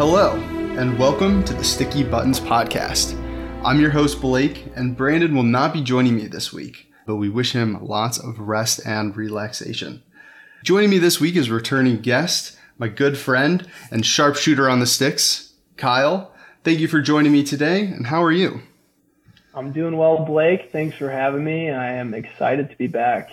Hello, and welcome to the Sticky Buttons Podcast. I'm your host, Blake, and Brandon will not be joining me this week, but we wish him lots of rest and relaxation. Joining me this week is returning guest, my good friend and sharpshooter on the sticks, Kyle. Thank you for joining me today, and how are you? I'm doing well, Blake. Thanks for having me. I am excited to be back.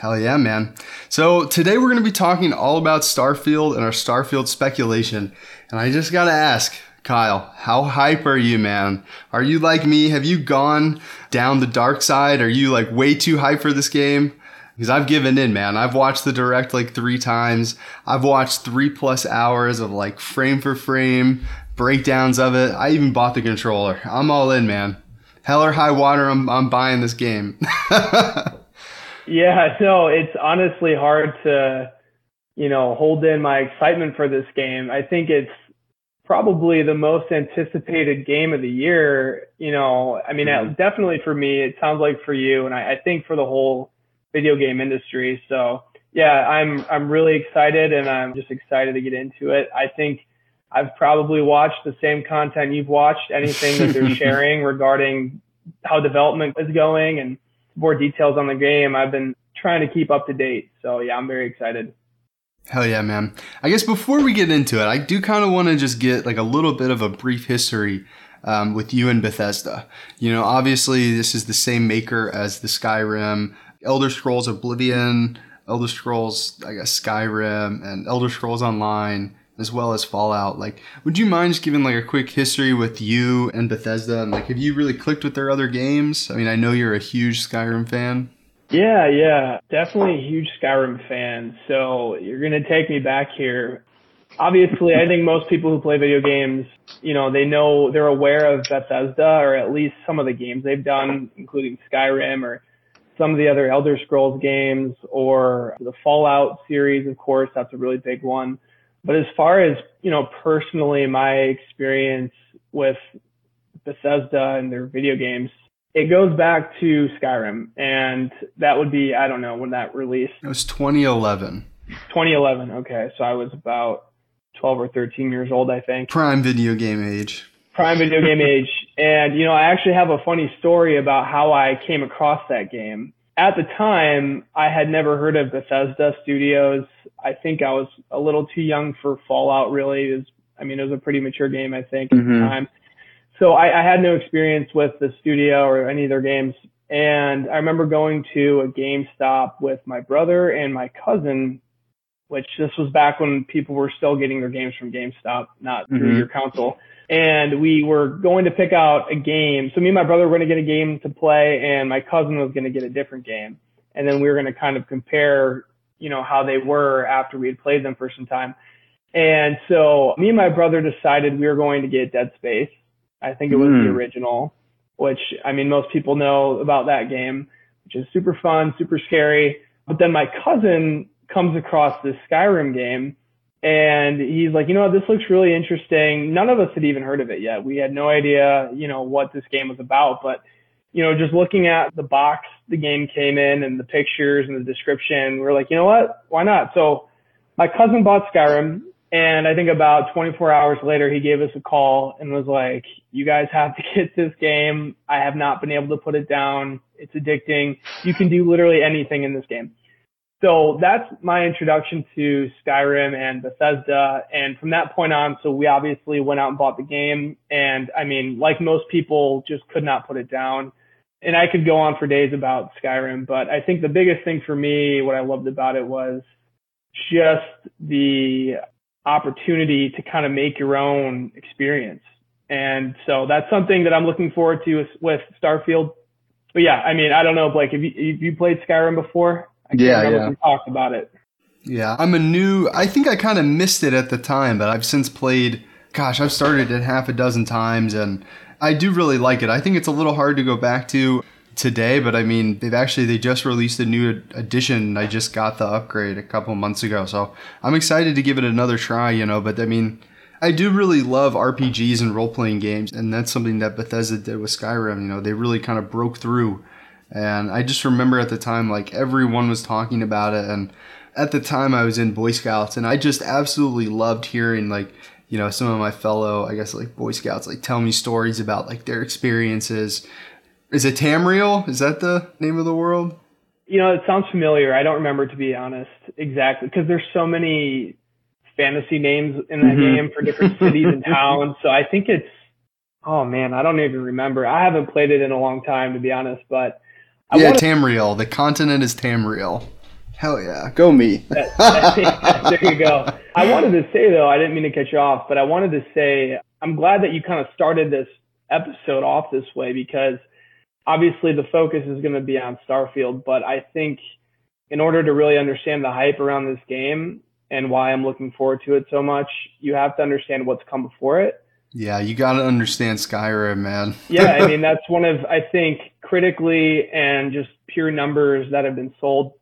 Hell yeah, man. So today we're going to be talking all about Starfield and our Starfield speculation. And I just got to ask, Kyle, how hype are you, man? Are you like me? Have you gone down the dark side? Are you like way too hype for this game? Because I've given in, man. I've watched the direct like three times. I've watched three plus hours of like frame for frame breakdowns of it. I even bought the controller. I'm all in, man. Hell or high water, I'm, I'm buying this game. Yeah, no, it's honestly hard to, you know, hold in my excitement for this game. I think it's probably the most anticipated game of the year. You know, I mean, mm-hmm. definitely for me, it sounds like for you, and I, I think for the whole video game industry. So yeah, I'm I'm really excited, and I'm just excited to get into it. I think I've probably watched the same content you've watched, anything that they're sharing regarding how development is going and more details on the game. I've been trying to keep up to date. So yeah, I'm very excited. Hell yeah, man. I guess before we get into it, I do kind of want to just get like a little bit of a brief history um, with you and Bethesda. You know, obviously this is the same maker as the Skyrim, Elder Scrolls Oblivion, Elder Scrolls, I guess Skyrim, and Elder Scrolls Online as well as Fallout. Like, would you mind just giving like a quick history with you and Bethesda? And like, have you really clicked with their other games? I mean, I know you're a huge Skyrim fan. Yeah, yeah, definitely a huge Skyrim fan. So you're gonna take me back here. Obviously, I think most people who play video games, you know, they know they're aware of Bethesda or at least some of the games they've done, including Skyrim or some of the other Elder Scrolls games or the Fallout series, of course, that's a really big one. But as far as, you know, personally, my experience with Bethesda and their video games, it goes back to Skyrim. And that would be, I don't know, when that released. It was 2011. 2011. Okay. So I was about 12 or 13 years old, I think. Prime video game age. Prime video game age. And, you know, I actually have a funny story about how I came across that game at the time, I had never heard of Bethesda Studios. I think I was a little too young for Fallout. Really, is I mean, it was a pretty mature game, I think, mm-hmm. at the mm-hmm. time. So I, I had no experience with the studio or any of their games. And I remember going to a GameStop with my brother and my cousin, which this was back when people were still getting their games from GameStop, not through mm-hmm. your console and we were going to pick out a game. So me and my brother were going to get a game to play and my cousin was going to get a different game. And then we were going to kind of compare, you know, how they were after we had played them for some time. And so me and my brother decided we were going to get Dead Space. I think it was mm. the hmm. original, which I mean, most people know about that game, which is super fun, super scary. But then my cousin comes across this Skyrim game and he's like, you know what, this looks really interesting. None of us had even heard of it yet. We had no idea, you know, what this game was about, but you know, just looking at the box the game came in and the pictures and the description, we are like, you know what, why not? So my cousin bought Skyrim and I think about 24 hours later, he gave us a call and was like, you guys have to get this game. I have not been able to put it down. It's addicting. You can do literally anything in this game. So that's my introduction to Skyrim and Bethesda. And from that point on, so we obviously went out and bought the game. And I mean, like most people, just could not put it down. And I could go on for days about Skyrim, but I think the biggest thing for me, what I loved about it was just the opportunity to kind of make your own experience. And so that's something that I'm looking forward to with, with Starfield. But yeah, I mean, I don't know, Blake, have you, have you played Skyrim before? I yeah, yeah. We talked about it. Yeah, I'm a new. I think I kind of missed it at the time, but I've since played. Gosh, I've started it half a dozen times, and I do really like it. I think it's a little hard to go back to today, but I mean, they've actually they just released a new edition. I just got the upgrade a couple months ago, so I'm excited to give it another try. You know, but I mean, I do really love RPGs and role playing games, and that's something that Bethesda did with Skyrim. You know, they really kind of broke through and I just remember at the time, like everyone was talking about it. And at the time, I was in Boy Scouts, and I just absolutely loved hearing like you know, some of my fellow, I guess, like Boy Scouts, like tell me stories about like their experiences. Is it Tamriel? Is that the name of the world? You know, it sounds familiar. I don't remember to be honest exactly because there's so many fantasy names in that mm-hmm. game for different cities and towns. So I think it's oh man, I don't even remember. I haven't played it in a long time to be honest, but I yeah, wanna... Tamriel. The continent is Tamriel. Hell yeah, go me. there you go. I wanted to say though, I didn't mean to cut you off, but I wanted to say I'm glad that you kind of started this episode off this way because obviously the focus is going to be on Starfield, but I think in order to really understand the hype around this game and why I'm looking forward to it so much, you have to understand what's come before it. Yeah, you got to understand Skyrim, man. yeah, I mean that's one of I think critically and just pure numbers that have been sold.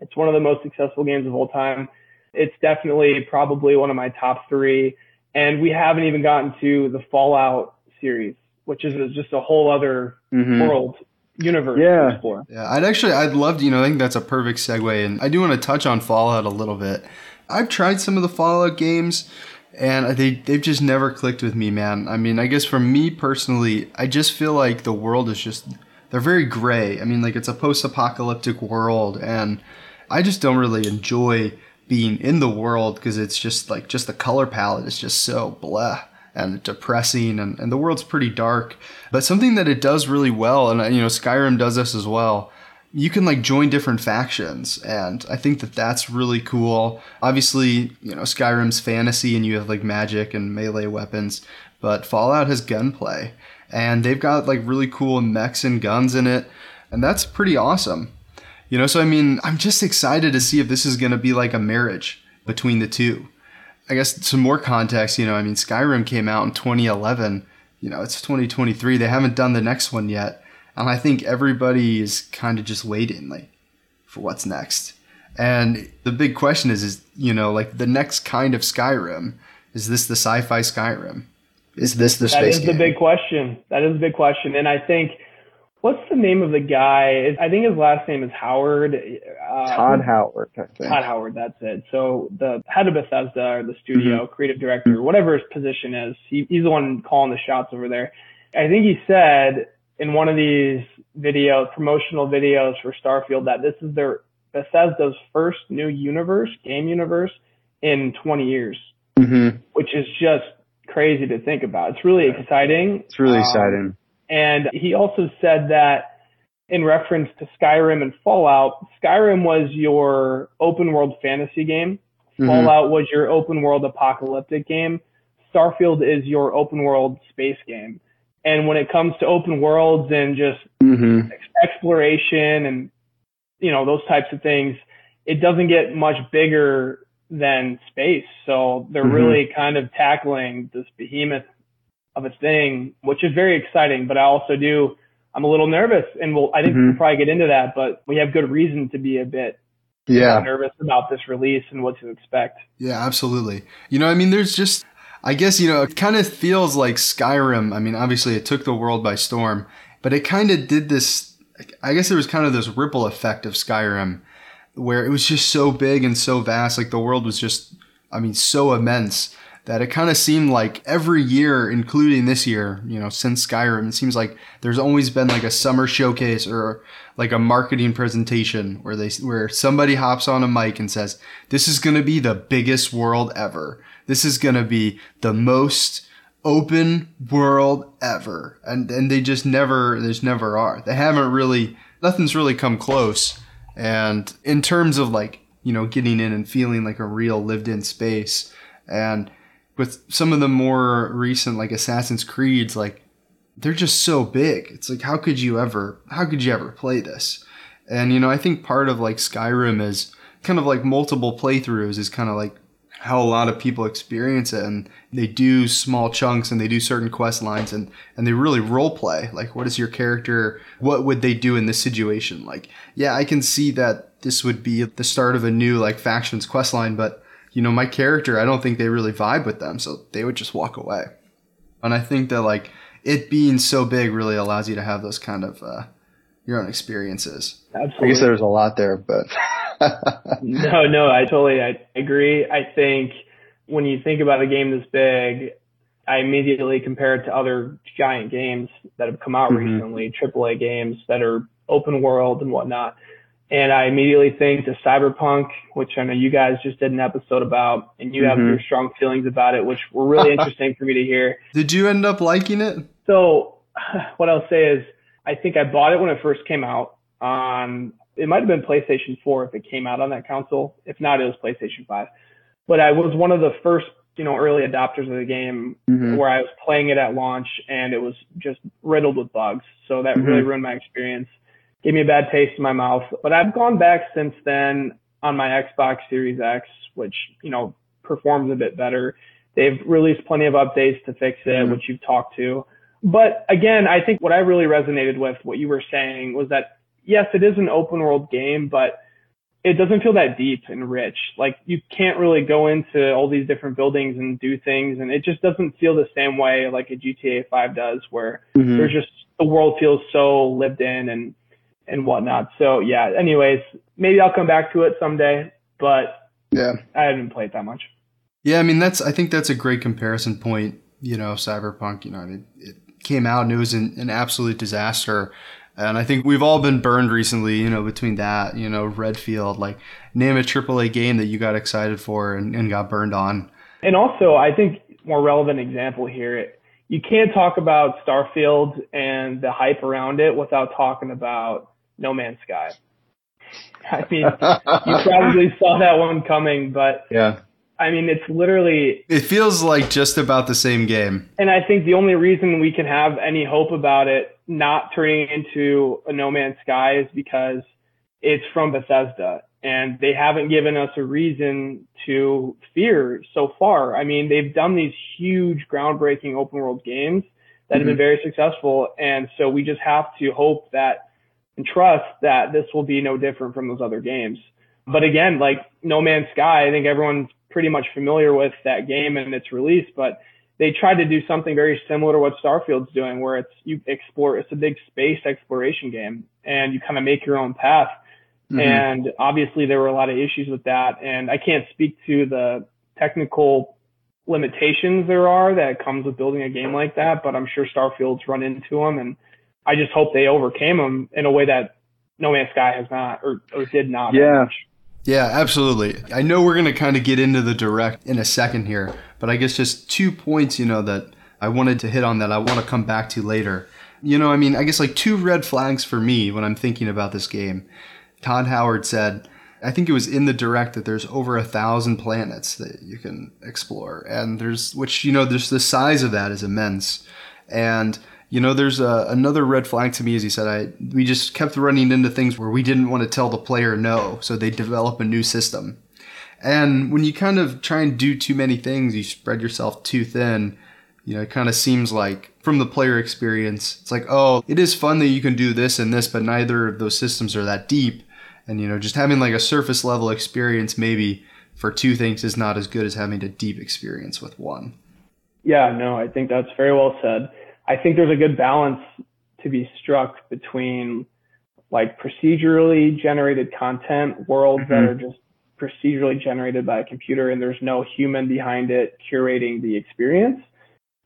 It's one of the most successful games of all time. It's definitely probably one of my top 3 and we haven't even gotten to the Fallout series which is just a whole other mm-hmm. world universe yeah. Yeah, I'd actually, I'd love to, you know, I think that's a perfect segue. And I do want to touch on Fallout a little bit. I've tried some of the Fallout games and they, they've just never clicked with me, man. I mean, I guess for me personally, I just feel like the world is just, they're very gray. I mean, like it's a post apocalyptic world and I just don't really enjoy being in the world because it's just like, just the color palette is just so blah and depressing and, and the world's pretty dark. But something that it does really well, and you know, Skyrim does this as well. You can like join different factions, and I think that that's really cool. Obviously, you know, Skyrim's fantasy and you have like magic and melee weapons, but Fallout has gunplay, and they've got like really cool mechs and guns in it, and that's pretty awesome. You know, so I mean, I'm just excited to see if this is going to be like a marriage between the two. I guess some more context, you know, I mean, Skyrim came out in 2011. You know, it's 2023. They haven't done the next one yet. And I think everybody is kind of just waiting like for what's next. And the big question is, is, you know, like the next kind of Skyrim, is this the sci-fi Skyrim? Is this the space? That is game? the big question. That is the big question. And I think What's the name of the guy? I think his last name is Howard. Uh, Todd Howard. Todd Howard. That's it. So the head of Bethesda or the studio, mm-hmm. creative director, whatever his position is, he, he's the one calling the shots over there. I think he said in one of these videos, promotional videos for Starfield, that this is their Bethesda's first new universe, game universe, in 20 years, mm-hmm. which is just crazy to think about. It's really exciting. It's really um, exciting. And he also said that in reference to Skyrim and Fallout, Skyrim was your open world fantasy game. Mm-hmm. Fallout was your open world apocalyptic game. Starfield is your open world space game. And when it comes to open worlds and just mm-hmm. exploration and, you know, those types of things, it doesn't get much bigger than space. So they're mm-hmm. really kind of tackling this behemoth of a thing, which is very exciting. But I also do, I'm a little nervous, and we'll, I think mm-hmm. we'll probably get into that. But we have good reason to be a bit yeah nervous about this release and what to expect. Yeah, absolutely. You know, I mean, there's just, I guess, you know, it kind of feels like Skyrim. I mean, obviously, it took the world by storm, but it kind of did this. I guess there was kind of this ripple effect of Skyrim where it was just so big and so vast. Like the world was just, I mean, so immense that it kind of seemed like every year, including this year, you know, since Skyrim, it seems like there's always been like a summer showcase or like a marketing presentation where they where somebody hops on a mic and says, "This is going to be the biggest world ever. This is going to be the most open world ever." And and they just never there's never are. They haven't really nothing's really come close. And in terms of like, you know, getting in and feeling like a real lived in space and with some of the more recent like Assassin's Creeds, like they're just so big. It's like how could you ever how could you ever play this? And you know, I think part of like Skyrim is kind of like multiple playthroughs is kind of like how a lot of people experience it and they do small chunks and they do certain quest lines and and they really role play like what is your character what would they do in this situation like yeah i can see that this would be the start of a new like factions quest line but you know, my character, I don't think they really vibe with them, so they would just walk away. And I think that like it being so big really allows you to have those kind of uh, your own experiences. Absolutely. I guess there's a lot there, but no, no, I totally I agree. I think when you think about a game this big, I immediately compare it to other giant games that have come out Mhm. recently, AAA games that are open world and whatnot. And I immediately think to Cyberpunk, which I know you guys just did an episode about, and you have Mhm. your strong feelings about it, which were really interesting for me to hear. Did you end up liking it? So what I'll say is I think I bought it when it first came out on it might have been PlayStation 4 if it came out on that console. If not, it was PlayStation 5. But I was one of the first, you know, early adopters of the game Mhm. where I was playing it at launch and it was just riddled with bugs. So that Mhm. really ruined my experience. Gave me a bad taste in my mouth. But I've gone back since then on my Xbox Series X, which, you know, performs a bit better. They've released plenty of updates to fix it, Mhm. which you've talked to. But again, I think what I really resonated with what you were saying was that yes, it is an open world game, but it doesn't feel that deep and rich. Like you can't really go into all these different buildings and do things and it just doesn't feel the same way like a GTA 5 does where Mhm. there's just the world feels so lived in and and whatnot. So yeah, anyways, maybe I'll come back to it someday, but Yeah. I haven't played that much. Yeah, I mean that's I think that's a great comparison point. You know, Cyberpunk. You know, it, it came out and it was an, an absolute disaster. And I think we've all been burned recently. You know, between that, you know, Redfall. Like, name a AAA game that you got excited for and, and got burned on. And also, I think more relevant example here, it, you can't talk about Starfield and the hype around it without talking about No Man's Sky. I mean, you probably saw that one coming, but yeah. I mean, it's literally, It feels like just about the same game. and I think the only reason we can have any hope about it not turning into a No Man's Sky is because it's from Bethesda and they haven't given us a reason to fear so far. I mean, they've done these huge groundbreaking open world games that have been mm-hmm. very successful. And so we just have to hope that and trust that this will be no different from those other games. But again, like No Man's Sky, I think everyone's pretty much familiar with that game and its release, but they tried to do something very similar to what Starfield's doing, where it's you explore, it's a big space exploration game and you kind of make your own path. Mhm. And obviously there were a lot of issues with that. And I can't speak to the technical limitations there are that comes with building a game like that, but I'm sure Starfield's run into them. And I just hope they overcame them in a way that No Man's Sky has not or, or did not. Yeah. Yeah, absolutely. I know we're going to kind of get into the direct in a second here, but I guess just two points, you know, that I wanted to hit on that I want to come back to later. You know, I mean, I guess like two red flags for me when I'm thinking about this game. Todd Howard said, I think it was in the direct that there's over a thousand planets that you can explore. And there's, which, you know, there's the size of that is immense. And, you know, there's a, another red flag to me, as he said, I, we just kept running into things where we didn't want to tell the player no. So they develop a new system. And when you kind of try and do too many things, you spread yourself too thin. You know, it kind of seems like from the player experience, it's like, oh, it is fun that you can do this and this, but neither of those systems are that deep. And, you know, just having like a surface level experience maybe for two things is not as good as having a deep experience with one. Yeah, no, I think that's very well said. I think there's a good balance to be struck between like procedurally generated content, worlds that are mm-hmm. just procedurally generated by a computer and there's no human behind it curating the experience.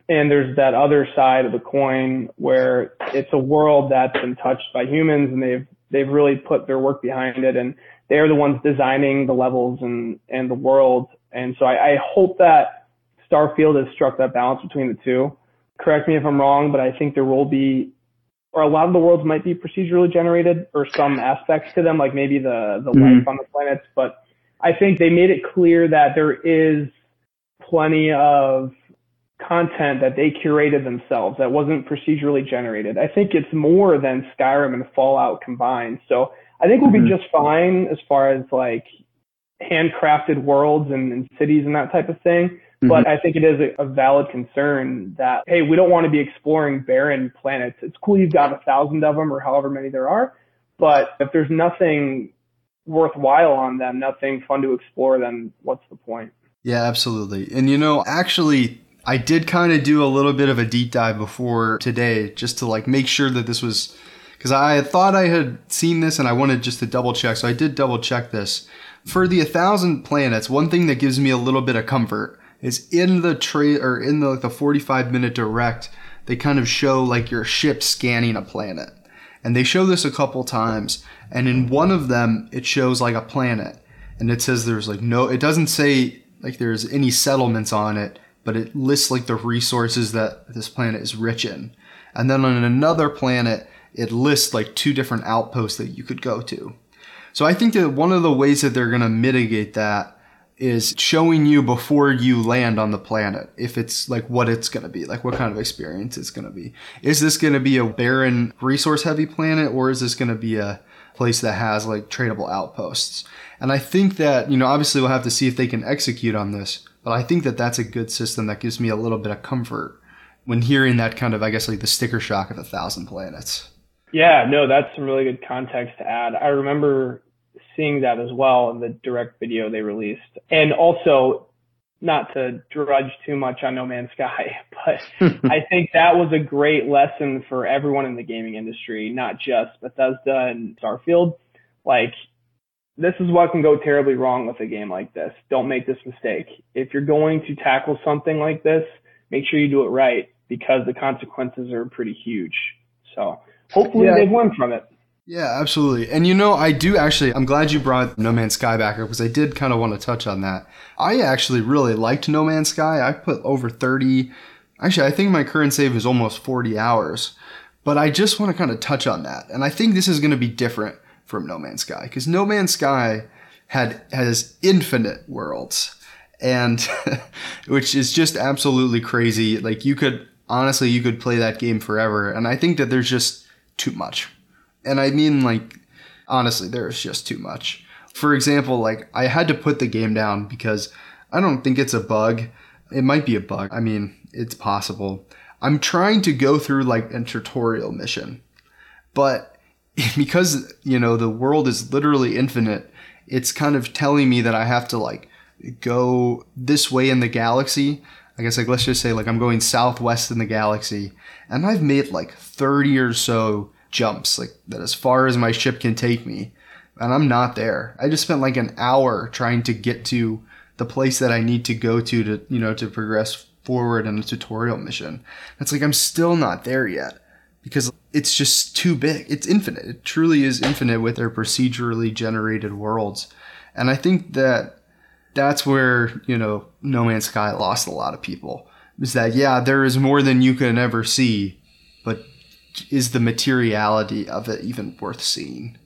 And there's that other side of the coin where it's a world that's been touched by humans and they've they've really put their work behind it and they're the ones designing the levels and, and the world. And so I, I hope that Starfield has struck that balance between the two. Correct me if I'm wrong, but I think there will be, or a lot of the worlds might be procedurally generated, or some aspects to them, like maybe the the Mhm. life on the planets. But I think they made it clear that there is plenty of content that they curated themselves that wasn't procedurally generated. I think it's more than Skyrim and Fallout combined. So I think we'll be Mhm. just fine as far as like handcrafted worlds and, and cities and that type of thing. But mm-hmm. I think it is a, a valid concern that, hey, we don't want to be exploring barren planets. It's cool you've got a thousand of them or however many there are. But if there's nothing worthwhile on them, nothing fun to explore, then what's the point? Yeah, absolutely. And you know, actually, I did kind of do a little bit of a deep dive before today just to like make sure that this was because I thought I had seen this and I wanted just to double check. So I did double check this. For the 1,000 planets, one thing that gives me a little bit of comfort is in the tra- or in the like the 45 minute direct, they kind of show like your ship scanning a planet. And they show this a couple times, and in one of them it shows like a planet and it says there's like no it doesn't say like there's any settlements on it, but it lists like the resources that this planet is rich in. And then on another planet, it lists like two different outposts that you could go to. So I think that one of the ways that they're going to mitigate that is showing you before you land on the planet if it's like what it's going to be, like what kind of experience it's going to be. Is this going to be a barren resource heavy planet or is this going to be a place that has like tradable outposts? And I think that, you know, obviously we'll have to see if they can execute on this, but I think that that's a good system that gives me a little bit of comfort when hearing that kind of, I guess, like the sticker shock of a thousand planets. Yeah, no, that's some really good context to add. I remember seeing that as well in the direct video they released. And also, not to drudge too much on No Man's Sky, but I think that was a great lesson for everyone in the gaming industry, not just Bethesda and Starfield. Like, this is what can go terribly wrong with a game like this. Don't make this mistake. If you're going to tackle something like this, make sure you do it right because the consequences are pretty huge. So hopefully yeah. they've learned from it. Yeah, absolutely. And you know, I do actually, I'm glad you brought No Man's Sky back up because I did kind of want to touch on that. I actually really liked No Man's Sky. I put over 30, actually, I think my current save is almost 40 hours. But I just want to kind of touch on that. And I think this is going to be different from No Man's Sky because No Man's Sky had has infinite worlds and which is just absolutely crazy like you could honestly you could play that game forever and i think that there's just too much and i mean like honestly there's just too much. For example like i had to put the game down because i don't think it's a bug. It might be a bug. I mean it's possible. I'm trying to go through like a tutorial mission but because you know the world is literally infinite it's kind of telling me that i have to like go this way in the galaxy. I guess like let's just say like i'm going southwest in the galaxy. And i've made like 30 or so jumps like that as far as my ship can take me and i'm not there i just spent like an hour trying to get to the place that i need to go to to you know to progress forward in a tutorial mission it's like i'm still not there yet because it's just too big. It's infinite. It truly is infinite with their procedurally generated worlds. And I think that that's where, you know, No Man's Sky lost a lot of people. Is that, yeah, there is more than you can ever see, is the materiality of it even worth seeing?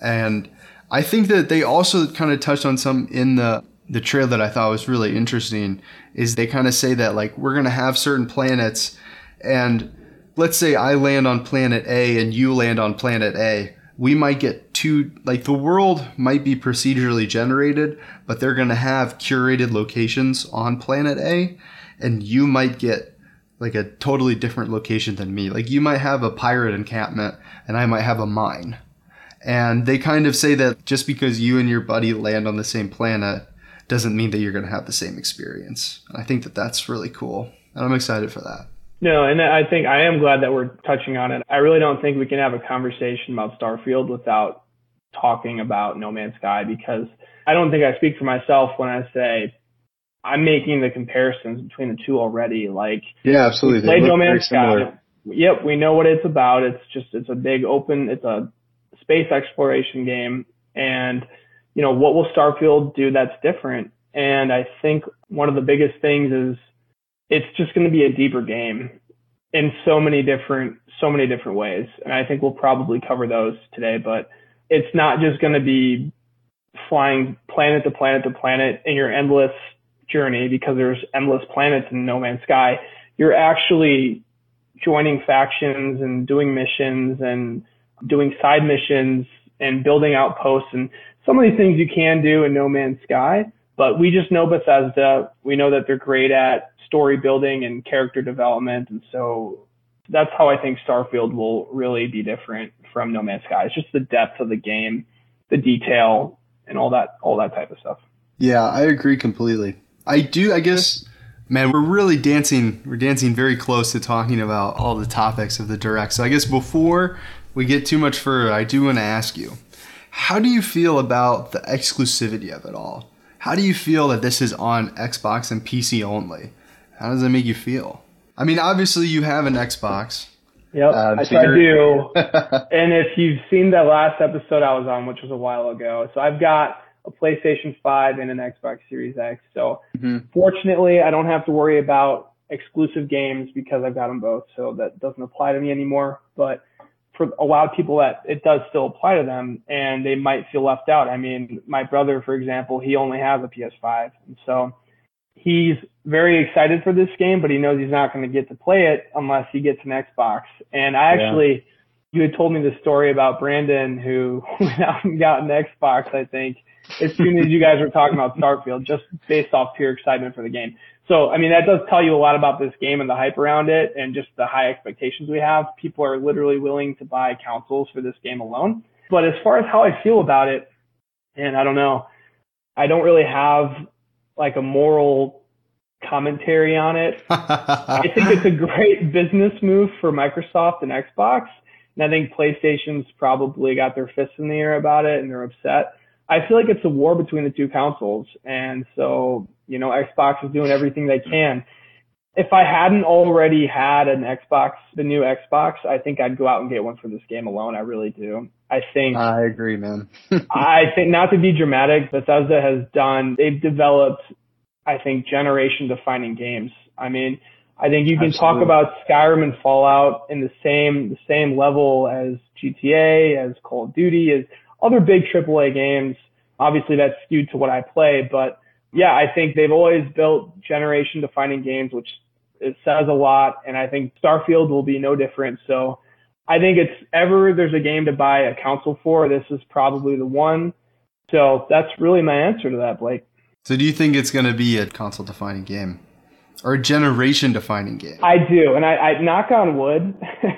And I think that they also kind of touched on some in the the trail that I thought was really interesting is they kind of say that like we're going to have certain planets and let's say I land on planet A and you land on planet A, we might get two, like the world might be procedurally generated, but they're going to have curated locations on planet A, and you might get like a totally different location than me. Like you might have a pirate encampment, and I might have a mine. And they kind of say that just because you and your buddy land on the same planet doesn't mean that you're going to have the same experience. And I think that that's really cool. And I'm excited for that. No, and I think I am glad that we're touching on it. I really don't think we can have a conversation about Starfield without talking about No Man's Sky because I don't think I speak for myself when I say I'm making the comparisons between the two already. Like, yeah, absolutely. Played No Man's Sky. Yep, we know what it's about. It's just it's a big open. It's a space exploration game, and you know what will Starfield do that's different? And I think one of the biggest things is it's just going to be a deeper game in so many different so many different ways. And I think we'll probably cover those today, but it's not just going to be flying planet to planet to planet in your endless journey because there's endless planets in No Man's Sky. You're actually joining factions and doing missions and doing side missions and building outposts and some of these things you can do in No Man's Sky, but we just know Bethesda. We know that they're great at story building and character development. And so that's how I think Starfield will really be different from No Man's Sky. It's just the depth of the game, the detail, and all that all that type of stuff. Yeah, I agree completely. I do. I guess, man, we're really dancing. We're dancing very close to talking about all the topics of the direct. So I guess before we get too much further, I do want to ask you, how do you feel about the exclusivity of it all? How do you feel that this is on Xbox and PC only? How does that make you feel? I mean, obviously you have an Xbox. Yep, Um, I, so I do. and if you've seen that last episode I was on, which was a while ago, so I've got a PlayStation 5 and an Xbox Series X. So Mhm. fortunately, I don't have to worry about exclusive games because I've got them both. So that doesn't apply to me anymore. But for a lot of people that it does still apply to them and they might feel left out. I mean, my brother, for example, he only has a PS5. And so he's very excited for this game, but he knows he's not going to get to play it unless he gets an Xbox. And I Yeah. You had told me the story about Brandon who went out and got an Xbox, I think, as soon as you guys were talking about Starfield, just based off pure excitement for the game. So, I mean, that does tell you a lot about this game and the hype around it and just the high expectations we have. People are literally willing to buy consoles for this game alone. But as far as how I feel about it, and I don't know, I don't really have like a moral commentary on it. I think it's a great business move for Microsoft and Xbox. And I think PlayStation's probably got their fists in the air about it and they're upset. I feel like it's a war between the two consoles. And so, you know, Xbox is doing everything they can. If I hadn't already had an Xbox, the new Xbox, I think I'd go out and get one for this game alone. I really do. I think I agree, man. I think not to be dramatic, Bethesda has done, they've developed, I think, generation defining games. I mean, I think you can talk about Skyrim and Fallout in the same, the same level as GTA, as Call of Duty, as other big AAA games. Obviously that's skewed to what I play, but yeah, I think they've always built generation defining games, which it says a lot. And I think Starfield will be no different. So I think it's ever there's a game to buy a console for, this is probably the one. So that's really my answer to that, Blake. So do you think it's going to be a console defining game? Or a generation defining game? I do, and I, I knock on wood.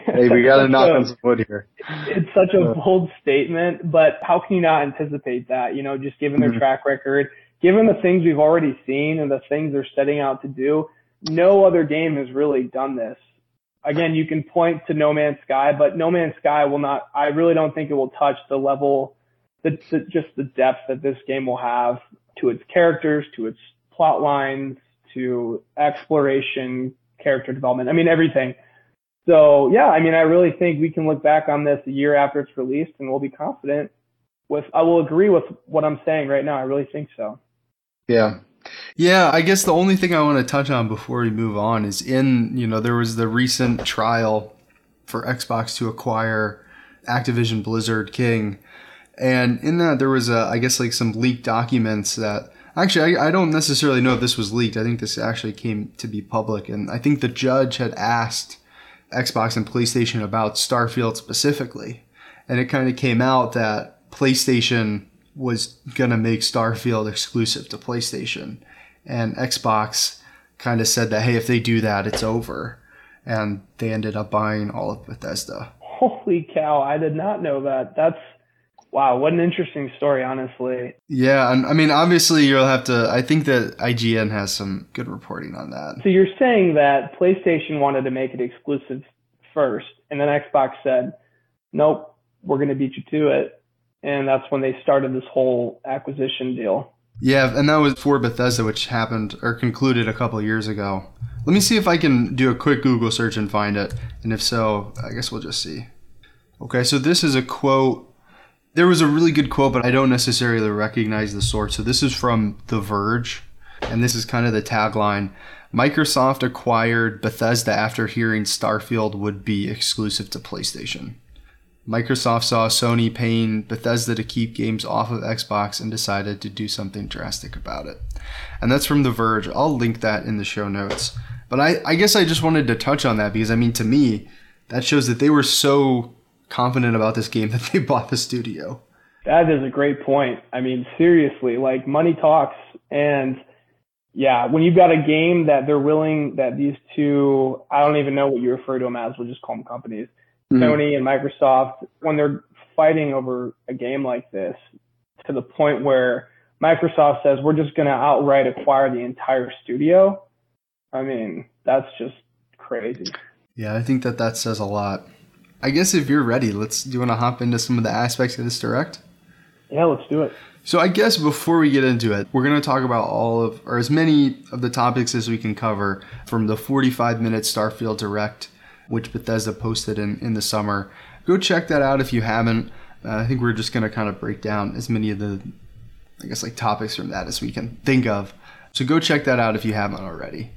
Hey, we got to knock a- on some wood here. It's such a bold statement, but how can you not anticipate that? You know, just given their Mhm. track record, given the things we've already seen and the things they're setting out to do, no other game has really done this. Again, you can point to No Man's Sky, but No Man's Sky will not. I really don't think it will touch the level, the, the just the depth that this game will have to its characters, to its plot lines, to exploration, character development. I mean, everything. So yeah, I mean, I really think we can look back on this a year after it's released and we'll be confident with, I will agree with what I'm saying right now. I really think so. Yeah. Yeah, I guess the only thing I want to touch on before we move on is in, you know, there was the recent trial for Xbox to acquire Activision Blizzard King. And in that, there was, a, I guess, like some leaked documents that actually, I, I don't necessarily know if this was leaked. I think this actually came to be public. And I think the judge had asked Xbox and PlayStation about Starfield specifically. And it kind of came out that PlayStation was going to make Starfield exclusive to PlayStation. And Xbox kind of said that, hey, if they do that, it's over. And they ended up buying all of Bethesda. Holy cow. I did not know that. That's, wow. What an interesting story, honestly. Yeah, I mean, obviously, you'll have to. I think that IGN has some good reporting on that. So you're saying that PlayStation wanted to make it exclusive first and then Xbox said, nope, we're going to beat you to it. And that's when they started this whole acquisition deal. Yeah, and that was for Bethesda, which happened or concluded a couple years ago. Let me see if I can do a quick Google search and find it. And if so, I guess we'll just see. Okay, so this is a quote. There was a really good quote, but I don't necessarily recognize the source. So this is from The Verge, and this is kind of the tagline. Microsoft acquired Bethesda after hearing Starfield would be exclusive to PlayStation. Microsoft saw Sony paying Bethesda to keep games off of Xbox and decided to do something drastic about it. And that's from The Verge. I'll link that in the show notes. But I, I guess I just wanted to touch on that because, I mean, to me, that shows that they were so confident about this game that they bought the studio. That is a great point. I mean, seriously, like money talks. And yeah, when you've got a game that they're willing, that these two, I don't even know what you refer to them as, we'll just call them companies, Mhm. Sony and Microsoft, when they're fighting over a game like this to the point where Microsoft says, we're just going to outright acquire the entire studio. I mean, that's just crazy. Yeah, I think that that says a lot. I guess if you're ready, let's. Do you want to hop into some of the aspects of this direct? Yeah, let's do it. So I guess before we get into it, we're going to talk about all of, or as many of the topics as we can cover from the 45 minute Starfield Direct, which Bethesda posted in, in the summer. Go check that out if you haven't. Uh, I think we're just going to kind of break down as many of the, I guess, like topics from that as we can think of. So go check that out if you haven't already.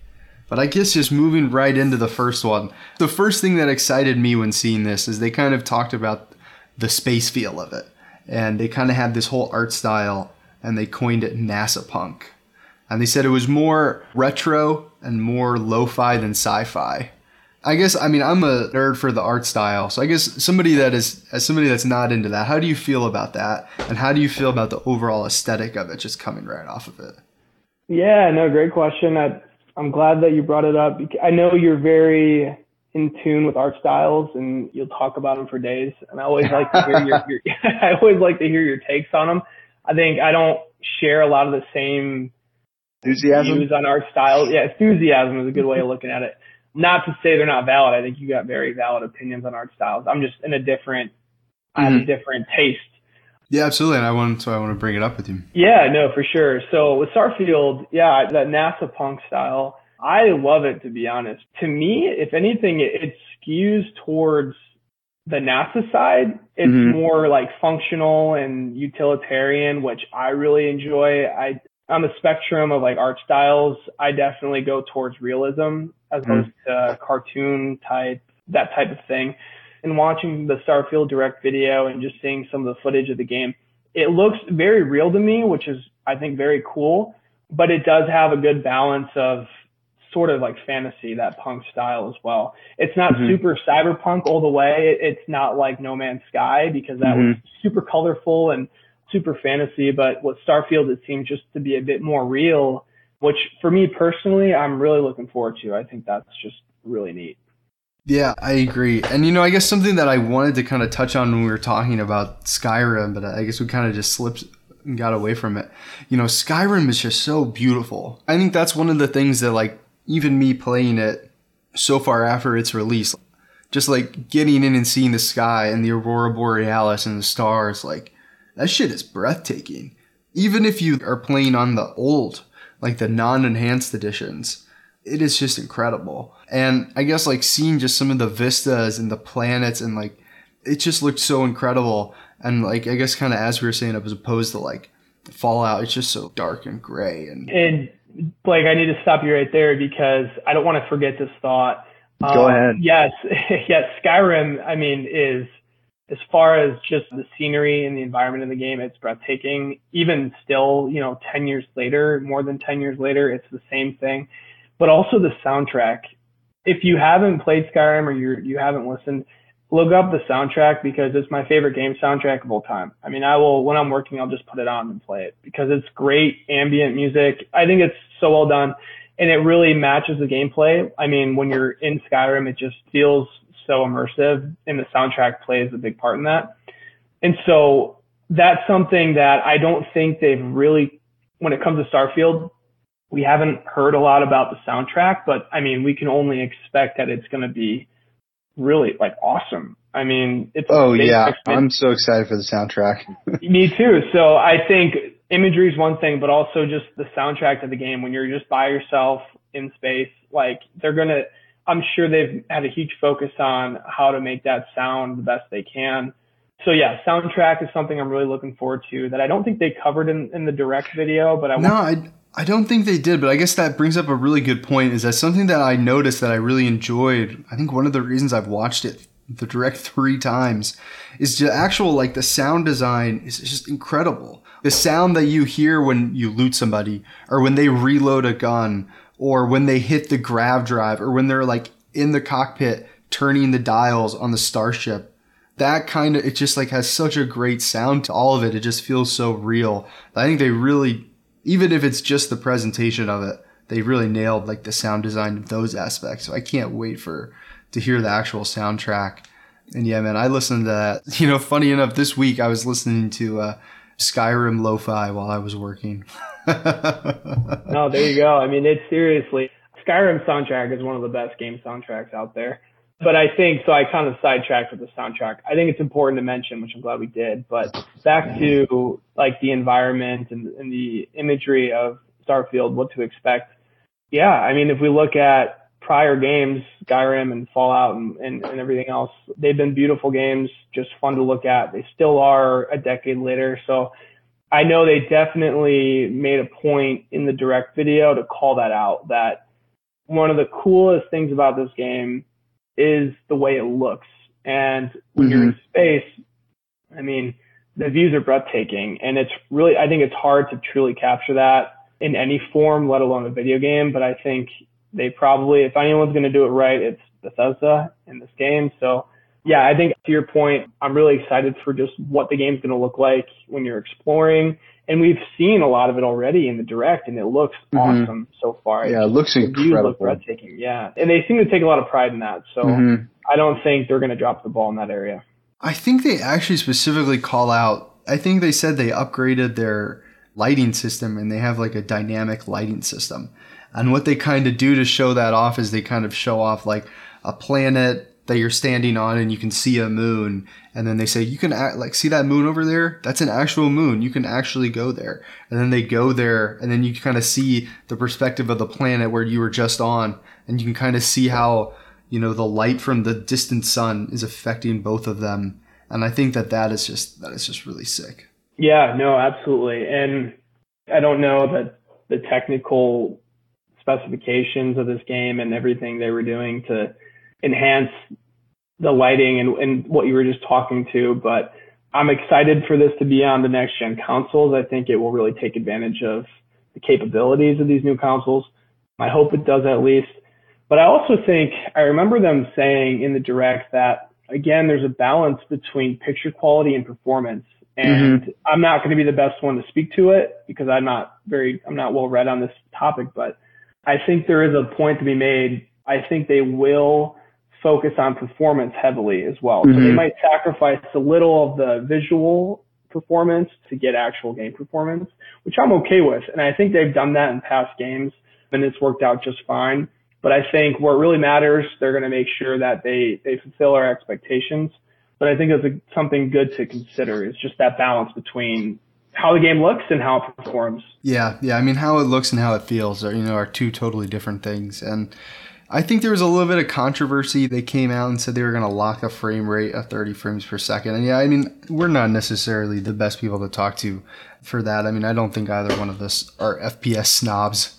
But I guess just moving right into the first one, the first thing that excited me when seeing this is they kind of talked about the space feel of it. And they kind of had this whole art style and they coined it NASA punk. And they said it was more retro and more lo fi than sci fi. I guess I mean I'm a nerd for the art style, so I guess somebody that is as somebody that's not into that, how do you feel about that, and how do you feel about the overall aesthetic of it, just coming right off of it? Yeah, no, great question. I, I'm glad that you brought it up. I know you're very in tune with art styles, and you'll talk about them for days. And I always like to hear your, your I always like to hear your takes on them. I think I don't share a lot of the same enthusiasm views on art styles. Yeah, enthusiasm is a good way of looking at it not to say they're not valid. I think you got very valid opinions on art styles. I'm just in a different, mm-hmm. I have a mm-hmm. different taste. Yeah, absolutely. And I want, so I want to bring it up with you. Yeah, no, for sure. So with Starfield, yeah, that NASA punk style, I love it to be honest. To me, if anything, it, it skews towards the NASA side. It's mm-hmm. more like functional and utilitarian, which I really enjoy. I on the spectrum of like art styles, I definitely go towards realism as mm-hmm. opposed to cartoon type, that type of thing. And watching the Starfield direct video and just seeing some of the footage of the game, it looks very real to me, which is, I think, very cool, but it does have a good balance of sort of like fantasy, that punk style as well. It's not mm-hmm. super cyberpunk all the way. It's not like No Man's Sky because that mm-hmm. was super colorful and super fantasy, but with Starfield, it seems just to be a bit more real, which for me personally, I'm really looking forward to. I think that's just really neat. Yeah, I agree. And you know, I guess something that I wanted to kind of touch on when we were talking about Skyrim, but I guess we kind of just slipped and got away from it. You know, Skyrim is just so beautiful. I think that's one of the things that like even me playing it so far after its release, just like getting in and seeing the sky and the aurora borealis and the stars, like that shit is breathtaking. Even if you are playing on the old, like the non enhanced editions, it is just incredible. And I guess like seeing just some of the vistas and the planets and like it just looked so incredible. And like I guess kind of as we were saying, as opposed to like Fallout, it's just so dark and gray. And and Blake, I need to stop you right there because I don't want to forget this thought. Go um, ahead. Yes, yes. Skyrim, I mean, is as far as just the scenery and the environment in the game, it's breathtaking. Even still, you know, 10 years later, more than 10 years later, it's the same thing. But also the soundtrack. If you haven't played Skyrim or you you haven't listened, look up the soundtrack because it's my favorite game soundtrack of all time. I mean, I will when I'm working, I'll just put it on and play it because it's great ambient music. I think it's so well done and it really matches the gameplay. I mean, when you're in Skyrim, it just feels so immersive and the soundtrack plays a big part in that. And so that's something that I don't think they've really, when it comes to Starfield, we haven't heard a lot about the soundtrack, but I mean, we can only expect that it's going to be really like awesome. I mean, it's oh yeah, I'm so excited for the soundtrack. Me too. So I think imagery is one thing, but also just the soundtrack of the game when you're just by yourself in space, like they're gonna I'm sure they've had a huge focus on how to make that sound the best they can. So yeah, soundtrack is something I'm really looking forward to that I don't think they covered in, in the direct video, but I no, I I don't think they did, but I guess that brings up a really good point. Is that something that I noticed that I really enjoyed? I think one of the reasons I've watched it the direct three times is the actual like the sound design is just incredible. The sound that you hear when you loot somebody or when they reload a gun or when they hit the grav drive or when they're like in the cockpit turning the dials on the starship that kind of it just like has such a great sound to all of it it just feels so real i think they really even if it's just the presentation of it they really nailed like the sound design of those aspects so i can't wait for to hear the actual soundtrack and yeah man i listened to that you know funny enough this week i was listening to uh, skyrim lo-fi while i was working no, there you go. I mean, it's seriously Skyrim soundtrack is one of the best game soundtracks out there. But I think so. I kind of sidetracked with the soundtrack. I think it's important to mention, which I'm glad we did. But back to like the environment and, and the imagery of Starfield, what to expect. Yeah, I mean, if we look at prior games, Skyrim and Fallout and, and, and everything else, they've been beautiful games, just fun to look at. They still are a decade later. So I know they definitely made a point in the direct video to call that out that one of the coolest things about this game is the way it looks. And when mm-hmm. you're in mm-hmm. space, I mean, the views are breathtaking and it's really, I think it's hard to truly capture that in any form, let alone a video game. But I think they probably, if anyone's going to do it right, it's Bethesda in this game. So yeah, I think to your point, I'm really excited for just what the game's going to look like when you're exploring. And we've seen a lot of it already in the direct, and it looks mm-hmm. awesome so far. Yeah, it looks the incredible. Look breathtaking. Yeah, and they seem to take a lot of pride in that. So mm-hmm. I don't think they're going to drop the ball in that area. I think they actually specifically call out. I think they said they upgraded their lighting system, and they have like a dynamic lighting system. And what they kind of do to show that off is they kind of show off like a planet that you're standing on and you can see a moon and then they say you can act, like see that moon over there? That's an actual moon. You can actually go there. And then they go there and then you kind of see the perspective of the planet where you were just on and you can kind of see how you know the light from the distant sun is affecting both of them. And i think that that is just that is just really sick. Yeah no absolutely. And i don't know that the technical specifications of this game and everything they were doing to enhance the lighting and, and what you were just talking to. But I'm excited for this to be on the next gen consoles. I think it will really take advantage of the capabilities of these new consoles. I hope it does at least. But I also think I remember them saying in the direct that again, there's a balance between picture quality and performance. And mm-hmm. I'm not going to be the best one to speak to it because I'm not very, I'm not well read on this topic, but I think there is a point to be made. I think they will focus on performance heavily as well. Mm-hmm. So they mm-hmm. might sacrifice a little of the visual performance to get actual game performance, which I'm okay with. And I think they've done that in past games and it's worked out just fine. But I think where it really matters, they're going to make sure that they, they fulfill our expectations. But I think it's a, something good to consider is just that balance between how the game looks and how it performs. Yeah, yeah. I mean, how it looks and how it feels are you know are two totally different things. And I think there was a little bit of controversy. They came out and said they were going to lock a frame rate of 30 frames per second. And yeah, I mean, we're not necessarily the best people to talk to for that. I mean, I don't think either one of us are FPS snobs.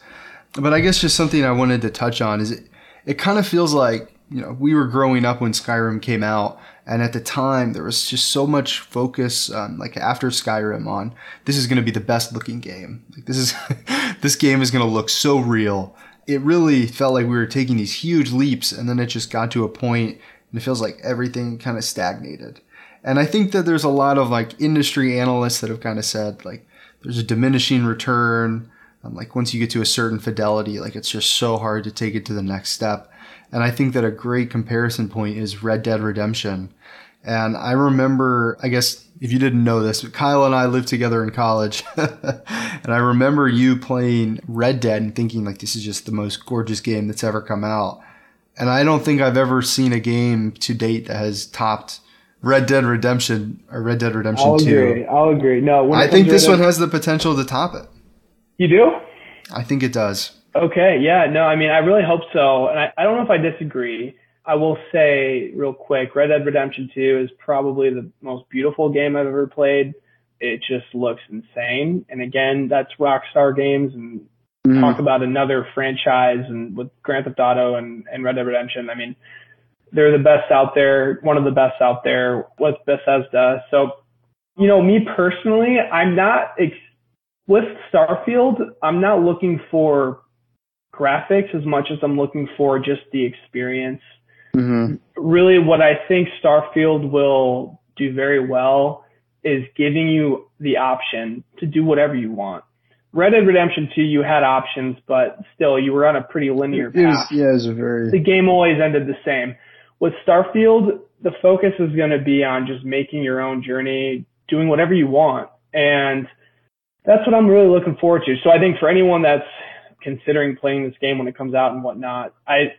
But I guess just something I wanted to touch on is it, it kind of feels like, you know, we were growing up when Skyrim came out. And at the time, there was just so much focus, um, like after Skyrim, on this is going to be the best looking game. Like this is, this game is going to look so real it really felt like we were taking these huge leaps and then it just got to a point and it feels like everything kind of stagnated. And I think that there's a lot of like industry analysts that have kind of said like there's a diminishing return. Um, like once you get to a certain fidelity, like it's just so hard to take it to the next step. And I think that a great comparison point is Red Dead Redemption. And I remember, I guess if you didn't know this, but Kyle and I lived together in college. and I remember you playing Red Dead and thinking like this is just the most gorgeous game that's ever come out. And I don't think I've ever seen a game to date that has topped Red Dead Redemption or Red Dead Redemption I'll 2. Agree. I'll agree. No, I think this one has the potential to top it. You do? I think it does. Okay. Yeah. No, I mean, I really hope so. And I, I don't know if I disagree. I will say real quick, Red Dead Redemption 2 is probably the most beautiful game I've ever played. It just looks insane. And again, that's Rockstar Games and mm. talk about another franchise and with Grand Theft Auto and, and Red Dead Redemption. I mean, they're the best out there, one of the best out there with Bethesda. So, you know, me personally, I'm not, ex- with Starfield, I'm not looking for graphics as much as I'm looking for just the experience Mm-hmm. Really, what I think Starfield will do very well is giving you the option to do whatever you want. Red Dead Redemption 2, you had options, but still, you were on a pretty linear path. It was, yeah, it was very. The game always ended the same. With Starfield, the focus is going to be on just making your own journey, doing whatever you want. And that's what I'm really looking forward to. So I think for anyone that's considering playing this game when it comes out and whatnot, I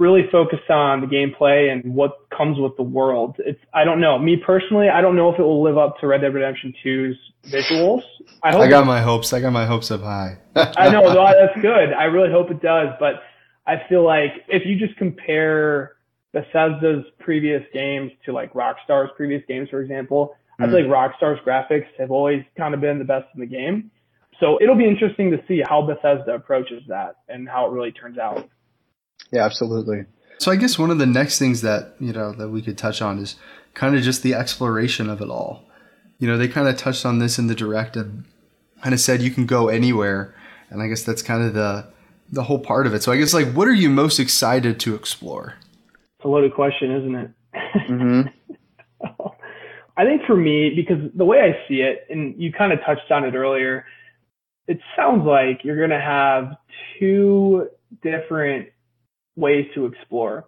really focused on the gameplay and what comes with the world. It's I don't know. Me personally, I don't know if it will live up to Red Dead Redemption 2's visuals. I hope I got my hopes. I got my hopes up high. I know no, that's good. I really hope it does, but I feel like if you just compare Bethesda's previous games to like Rockstar's previous games, for example, mm. I feel like Rockstar's graphics have always kind of been the best in the game. So it'll be interesting to see how Bethesda approaches that and how it really turns out. Yeah, absolutely. So I guess one of the next things that, you know, that we could touch on is kind of just the exploration of it all. You know, they kind of touched on this in the direct and kind of said you can go anywhere. And I guess that's kind of the the whole part of it. So I guess like what are you most excited to explore? It's a loaded question, isn't it? Mm-hmm. I think for me, because the way I see it, and you kind of touched on it earlier, it sounds like you're going to have two different ways to explore.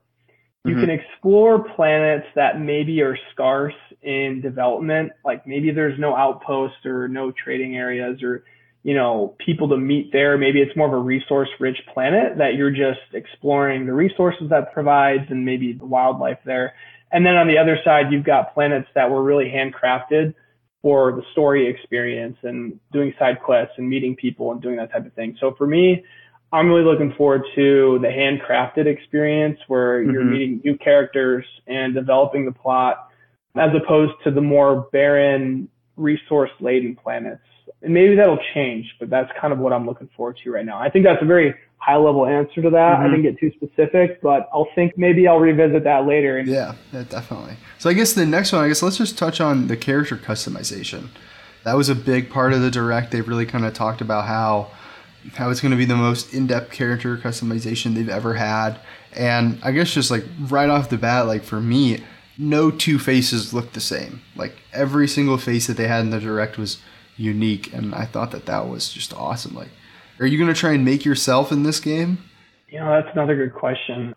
You mm-hmm. can explore planets that maybe are scarce in development, like maybe there's no outpost or no trading areas or, you know, people to meet there. Maybe it's more of a resource rich planet that you're just exploring the resources that provides and maybe the wildlife there. And then on the other side, you've got planets that were really handcrafted for the story experience and doing side quests and meeting people and doing that type of thing. So for me, I'm really looking forward to the handcrafted experience where mm-hmm. you're meeting new characters and developing the plot as opposed to the more barren, resource laden planets. And maybe that'll change, but that's kind of what I'm looking forward to right now. I think that's a very high level answer to that. Mm-hmm. I didn't get too specific, but I'll think maybe I'll revisit that later. Yeah, yeah, definitely. So I guess the next one, I guess let's just touch on the character customization. That was a big part of the direct. They really kind of talked about how how it's going to be the most in-depth character customization they've ever had. And i guess just like right off the bat like for me no two faces looked the same. Like every single face that they had in the direct was unique and i thought that that was just awesome. Like are you going to try and make yourself in this game? You know that's another good question.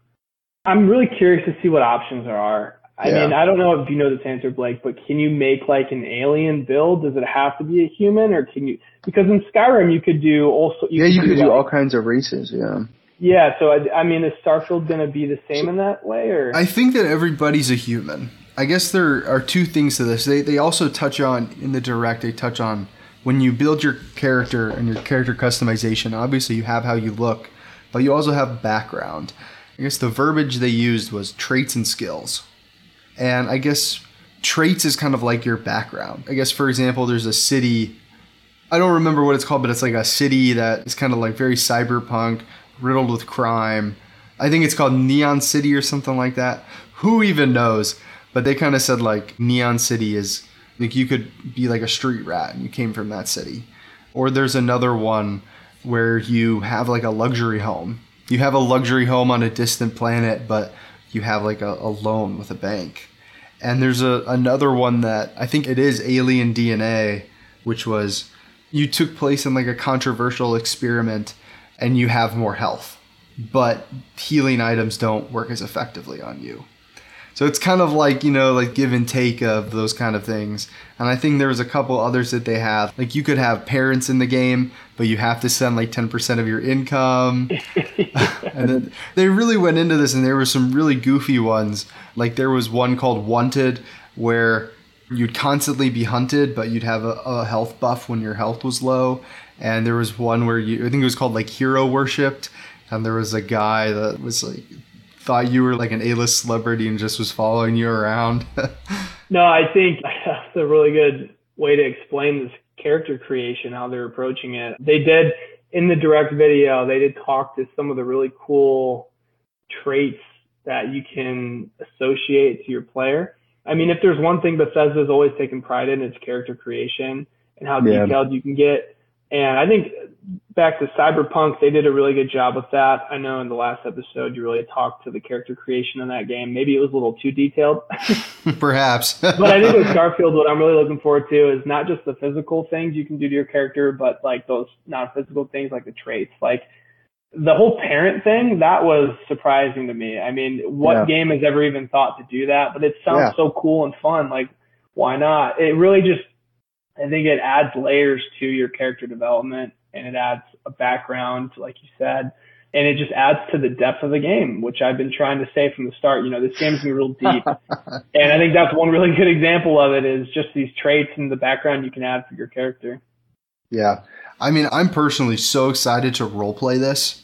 I'm really curious to see what options there are I yeah. mean, I don't know if you know this answer, Blake, but can you make like an alien build? Does it have to be a human, or can you? Because in Skyrim, you could do also. You yeah, you could do, do all kinds of races. Yeah. Yeah, so I, I mean, is Starfield going to be the same so, in that way, or? I think that everybody's a human. I guess there are two things to this. They they also touch on in the direct. They touch on when you build your character and your character customization. Obviously, you have how you look, but you also have background. I guess the verbiage they used was traits and skills and I guess traits is kind of like your background. I guess, for example, there's a city. I don't remember what it's called, but it's like a city that is kind of like very cyberpunk, riddled with crime. I think it's called Neon City or something like that. Who even knows? But they kind of said like Neon City is like you could be like a street rat and you came from that city. Or there's another one where you have like a luxury home. You have a luxury home on a distant planet, but you have like a, a loan with a bank. And there's a another one that I think it is Alien DNA, which was you took place in like a controversial experiment and you have more health, but healing items don't work as effectively on you. So it's kind of like, you know, like give and take of those kind of things. And I think there was a couple others that they have. Like you could have parents in the game, but you have to send like 10% of your income. and then they really went into this and there were some really goofy ones. Like there was one called Wanted where you'd constantly be hunted, but you'd have a, a health buff when your health was low. And there was one where you, I think it was called like hero worshipped. And there was a guy that was like thought you were like an A-list celebrity and just was following you around. no, I think that's a really good way to explain this character creation, how they're approaching it. They did in the direct video, they did talk to some of the really cool traits that you can associate to your player. I mean, if there's one thing Bethesda's always taken pride in, it's character creation and how yeah. detailed you can get. And I think back to Cyberpunk, they did a really good job with that. I know in the last episode you really talked to the character creation in that game. Maybe it was a little too detailed. Perhaps. but I think with Starfield, what I'm really looking forward to is not just the physical things you can do to your character, but like those non-physical things like the traits. Like the whole parent thing, that was surprising to me. I mean, what yeah. game has ever even thought to do that? But it sounds yeah. so cool and fun. Like, why not? It really just, I think it adds layers to your character development and it adds a background, like you said. and it just adds to the depth of the game, which I've been trying to say from the start. You know, this game's gonna be real deep, and I think that's one really good example of it is just these traits and the background you can add for your character. Yeah, I mean, I'm personally so excited to role play this,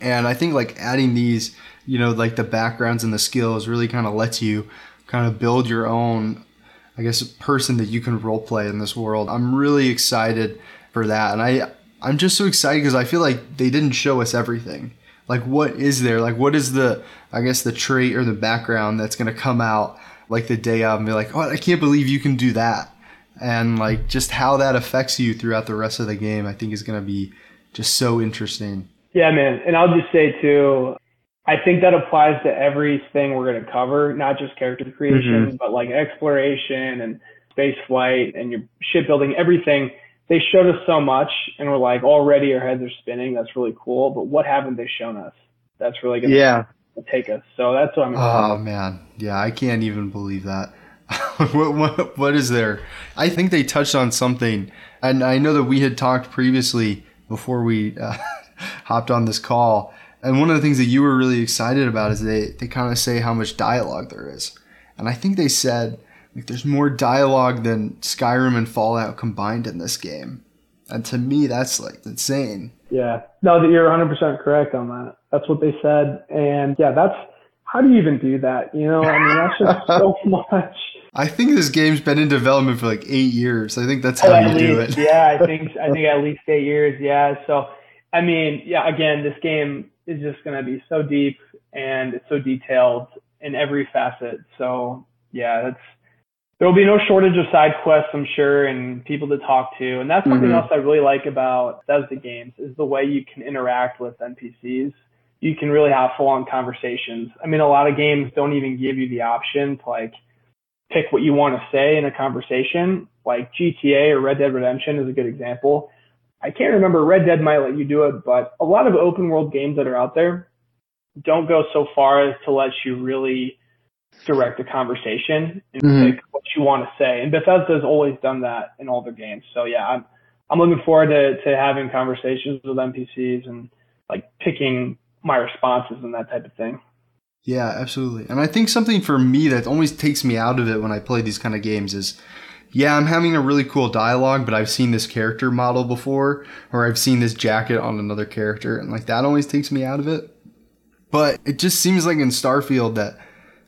and I think like adding these, you know, like the backgrounds and the skills really kind of lets you kind of build your own, I guess, person that you can role play in this world. I'm really excited for that, and I I'm just so excited because I feel like they didn't show us everything. Like, what is there? Like, what is the, I guess, the trait or the background that's going to come out like the day of and be like, oh, I can't believe you can do that. And like, just how that affects you throughout the rest of the game, I think is going to be just so interesting. Yeah, man. And I'll just say too, I think that applies to everything we're going to cover, not just character creation, mm-hmm. but like exploration and space flight and your shipbuilding, everything they showed us so much and we're like already our heads are spinning. That's really cool. But what haven't they shown us? That's really going to yeah. take us. So that's what I'm. Oh man. Yeah. I can't even believe that. what, what, what is there? I think they touched on something and I know that we had talked previously before we uh, hopped on this call. And one of the things that you were really excited about is they, they kind of say how much dialogue there is. And I think they said like there's more dialogue than Skyrim and Fallout combined in this game. And to me that's like insane. Yeah. No, you're 100% correct on that. That's what they said. And yeah, that's how do you even do that? You know, I mean, that's just so much. I think this game's been in development for like eight years. I think that's oh, how oh, you least, do it. yeah, I think I think at least eight years. Yeah. So, I mean, yeah. Again, this game is just going to be so deep and it's so detailed in every facet. So, yeah, that's there will be no shortage of side quests, I'm sure, and people to talk to. And that's something mm-hmm. else I really like about Bethesda games is the way you can interact with NPCs. You can really have full on conversations. I mean, a lot of games don't even give you the option to like pick what you want to say in a conversation. Like GTA or Red Dead Redemption is a good example. I can't remember Red Dead might let you do it, but a lot of open world games that are out there don't go so far as to let you really direct a conversation and mm-hmm. pick what you want to say. And Bethesda has always done that in all their games. So yeah, I'm I'm looking forward to to having conversations with NPCs and like picking my responses and that type of thing. Yeah, absolutely. And I think something for me that always takes me out of it when I play these kind of games is yeah, I'm having a really cool dialogue, but I've seen this character model before, or I've seen this jacket on another character, and like that always takes me out of it. But it just seems like in Starfield that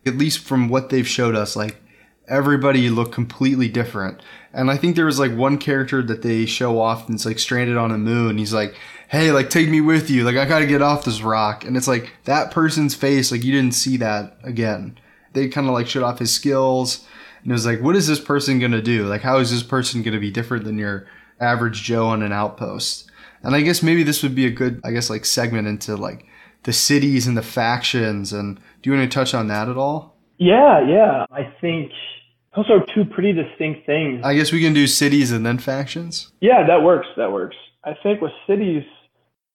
at least from what they've showed us, like everybody looked completely different. And I think there was like one character that they show off and it's like stranded on a moon. He's like, Hey, like take me with you. Like I gotta get off this rock. And it's like that person's face, like you didn't see that again. They kind of like showed off his skills and it was like, what is this person gonna do? Like how is this person gonna be different than your average Joe on an outpost? And I guess maybe this would be a good, I guess like segment into like the cities and the factions. And do you want to touch on that at all? Yeah, yeah. I think those are two pretty distinct things. I guess we can do cities and then factions. Yeah, that works. That works. I think with cities,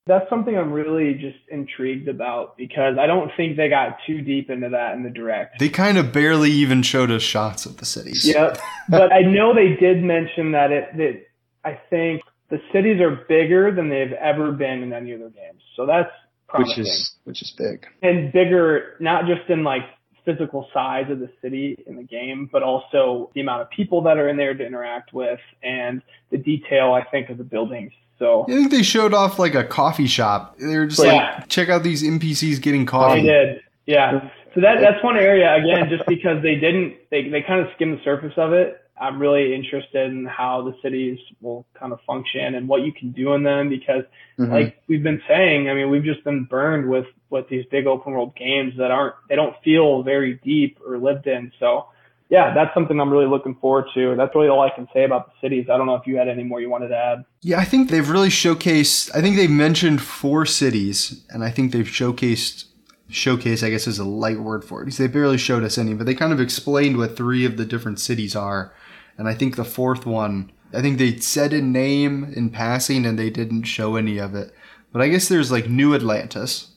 that's something I'm really just intrigued about because I don't think they got too deep into that in the direct. They kind of barely even showed us shots of the cities. Yep. but I know they did mention that it that I think the cities are bigger than they've ever been in any other games. So that's promising. Which is which is big. And bigger, not just in like physical size of the city in the game, but also the amount of people that are in there to interact with and the detail I think of the buildings. So I think they showed off like a coffee shop. They were just yeah. like, check out these NPCs getting coffee. They did. Yeah. So that that's one area again, just because they didn't they they kind of skimmed the surface of it I'm really interested in how the cities will kind of function and what you can do in them because mm-hmm. like we've been saying, I mean, we've just been burned with, with these big open world games that aren't, they don't feel very deep or lived in. So yeah, that's something I'm really looking forward to. That's really all I can say about the cities. I don't know if you had any more you wanted to add. Yeah, I think they've really showcased, I think they've mentioned four cities and I think they've showcased showcase, I guess is a light word for it. They barely showed us any, but they kind of explained what three of the different cities are and I think the fourth one, I think they said a name in passing and they didn't show any of it. But I guess there's like New Atlantis.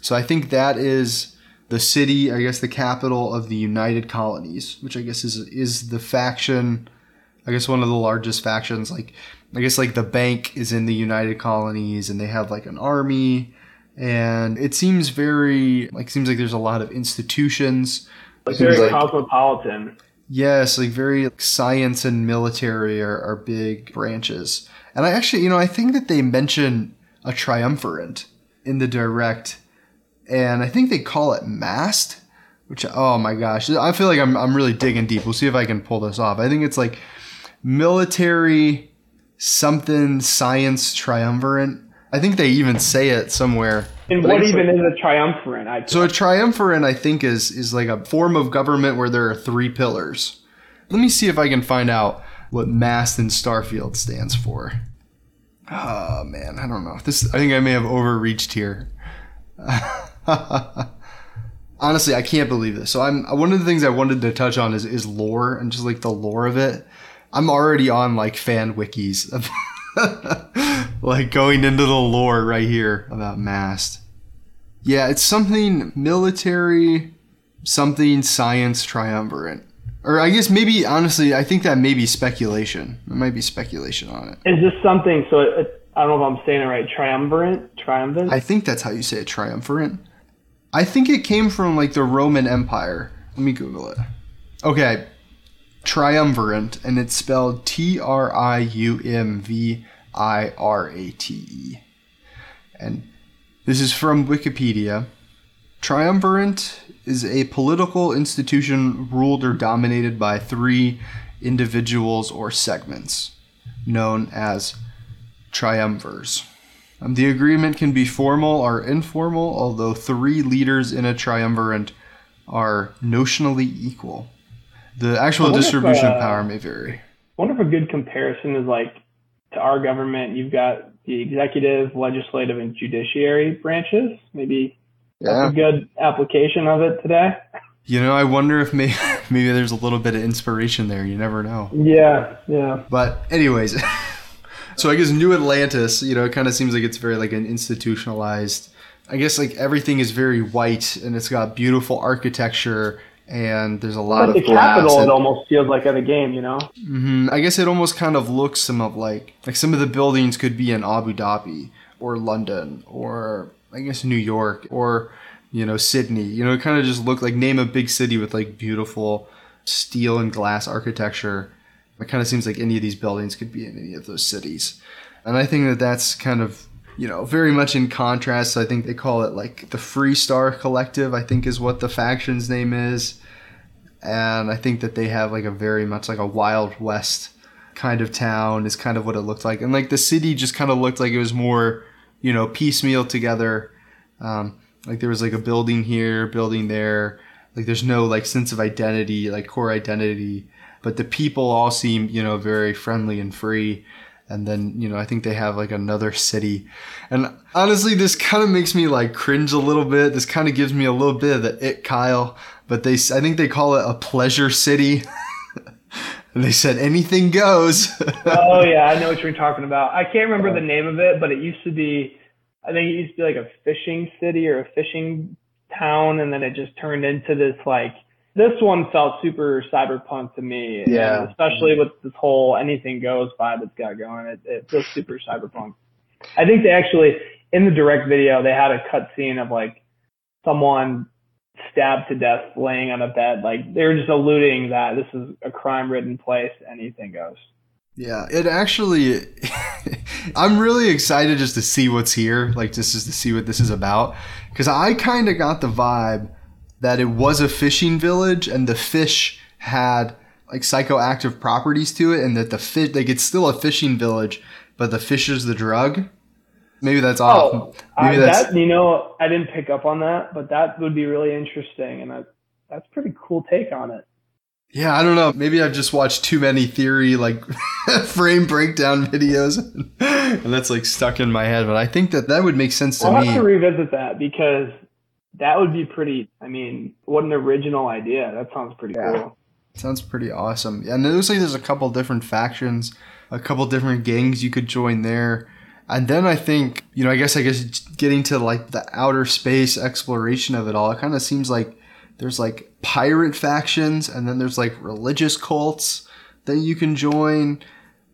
So I think that is the city, I guess the capital of the United Colonies, which I guess is is the faction I guess one of the largest factions like I guess like the bank is in the United Colonies and they have like an army and it seems very like seems like there's a lot of institutions. Like very like, cosmopolitan. Yes, like very like, science and military are, are big branches. And I actually, you know, I think that they mention a triumvirate in the direct, and I think they call it mast. Which oh my gosh, I feel like I'm I'm really digging deep. We'll see if I can pull this off. I think it's like military something science triumvirate. I think they even say it somewhere. And what even is a triumvirate? I so a triumvirate, I think, is is like a form of government where there are three pillars. Let me see if I can find out what mast in Starfield stands for. Oh man, I don't know. This I think I may have overreached here. Honestly, I can't believe this. So I'm one of the things I wanted to touch on is is lore and just like the lore of it. I'm already on like fan wikis, like going into the lore right here about Mast. Yeah, it's something military, something science triumvirate. Or I guess maybe honestly, I think that may be speculation. It might be speculation on it. Is this something? So it, I don't know if I'm saying it right. Triumvirate, triumvirate. I think that's how you say it. Triumvirate. I think it came from like the Roman Empire. Let me Google it. Okay, triumvirate, and it's spelled T R I U M V I R A T E. And this is from Wikipedia. Triumvirate is a political institution ruled or dominated by three individuals or segments, known as triumvirs. Um, the agreement can be formal or informal, although three leaders in a triumvirate are notionally equal. The actual distribution if, uh, of power may vary. I wonder if a good comparison is like to our government, you've got the executive, legislative, and judiciary branches. Maybe yeah. that's a good application of it today. You know, I wonder if maybe, maybe there's a little bit of inspiration there. You never know. Yeah, yeah. But anyways, so I guess New Atlantis, you know, it kind of seems like it's very like an institutionalized. I guess like everything is very white and it's got beautiful architecture and there's a lot like of the capital. it almost feels like at a game, you know. Mm-hmm. I guess it almost kind of looks some of like like some of the buildings could be in Abu Dhabi or London or I guess New York or you know Sydney. You know, it kind of just look like name a big city with like beautiful steel and glass architecture. It kind of seems like any of these buildings could be in any of those cities, and I think that that's kind of you know, very much in contrast. I think they call it like the Freestar Collective, I think is what the faction's name is. And I think that they have like a very much like a Wild West kind of town, is kind of what it looked like. And like the city just kind of looked like it was more, you know, piecemeal together. Um, like there was like a building here, building there. Like there's no like sense of identity, like core identity. But the people all seem, you know, very friendly and free and then you know i think they have like another city. And honestly this kind of makes me like cringe a little bit. This kind of gives me a little bit of the it kyle. But they i think they call it a pleasure city. And they said anything goes. Oh yeah i know what you're talking about. I can't remember the name of it but it used to be i think it used to be like a fishing city or a fishing town and then it just turned into this like this one felt super cyberpunk to me. Yeah. especially with this whole anything goes vibe it's got going. It, it feels super cyberpunk. I think they actually, in the direct video, they had a cut scene of like someone stabbed to death laying on a bed. Like they were just alluding that this is a crime ridden place. Anything goes. Yeah, it actually, I'm really excited just to see what's here. Like, just to see what this is about. Because I kind of got the vibe that it was a fishing village and the fish had like psychoactive properties to it and that the fish like it's still a fishing village but the fish is the drug? Maybe that's off. Oh, maybe uh, that's that, you know i didn't pick up on that but that would be really interesting and that, that's pretty cool take on it. Yeah i don't know. Maybe i've just watched too many theory like frame breakdown videos and that's like stuck in my head but i think that that would make sense to I'll me. have to revisit that because that would be pretty. I mean, what an original idea. That sounds pretty yeah. cool. Sounds pretty awesome. Yeah, and it looks like there's a couple different factions, a couple different gangs you could join there. And then I think, you know, I guess I guess getting to like the outer space exploration of it all, it kind of seems like there's like pirate factions and then there's like religious cults that you can join.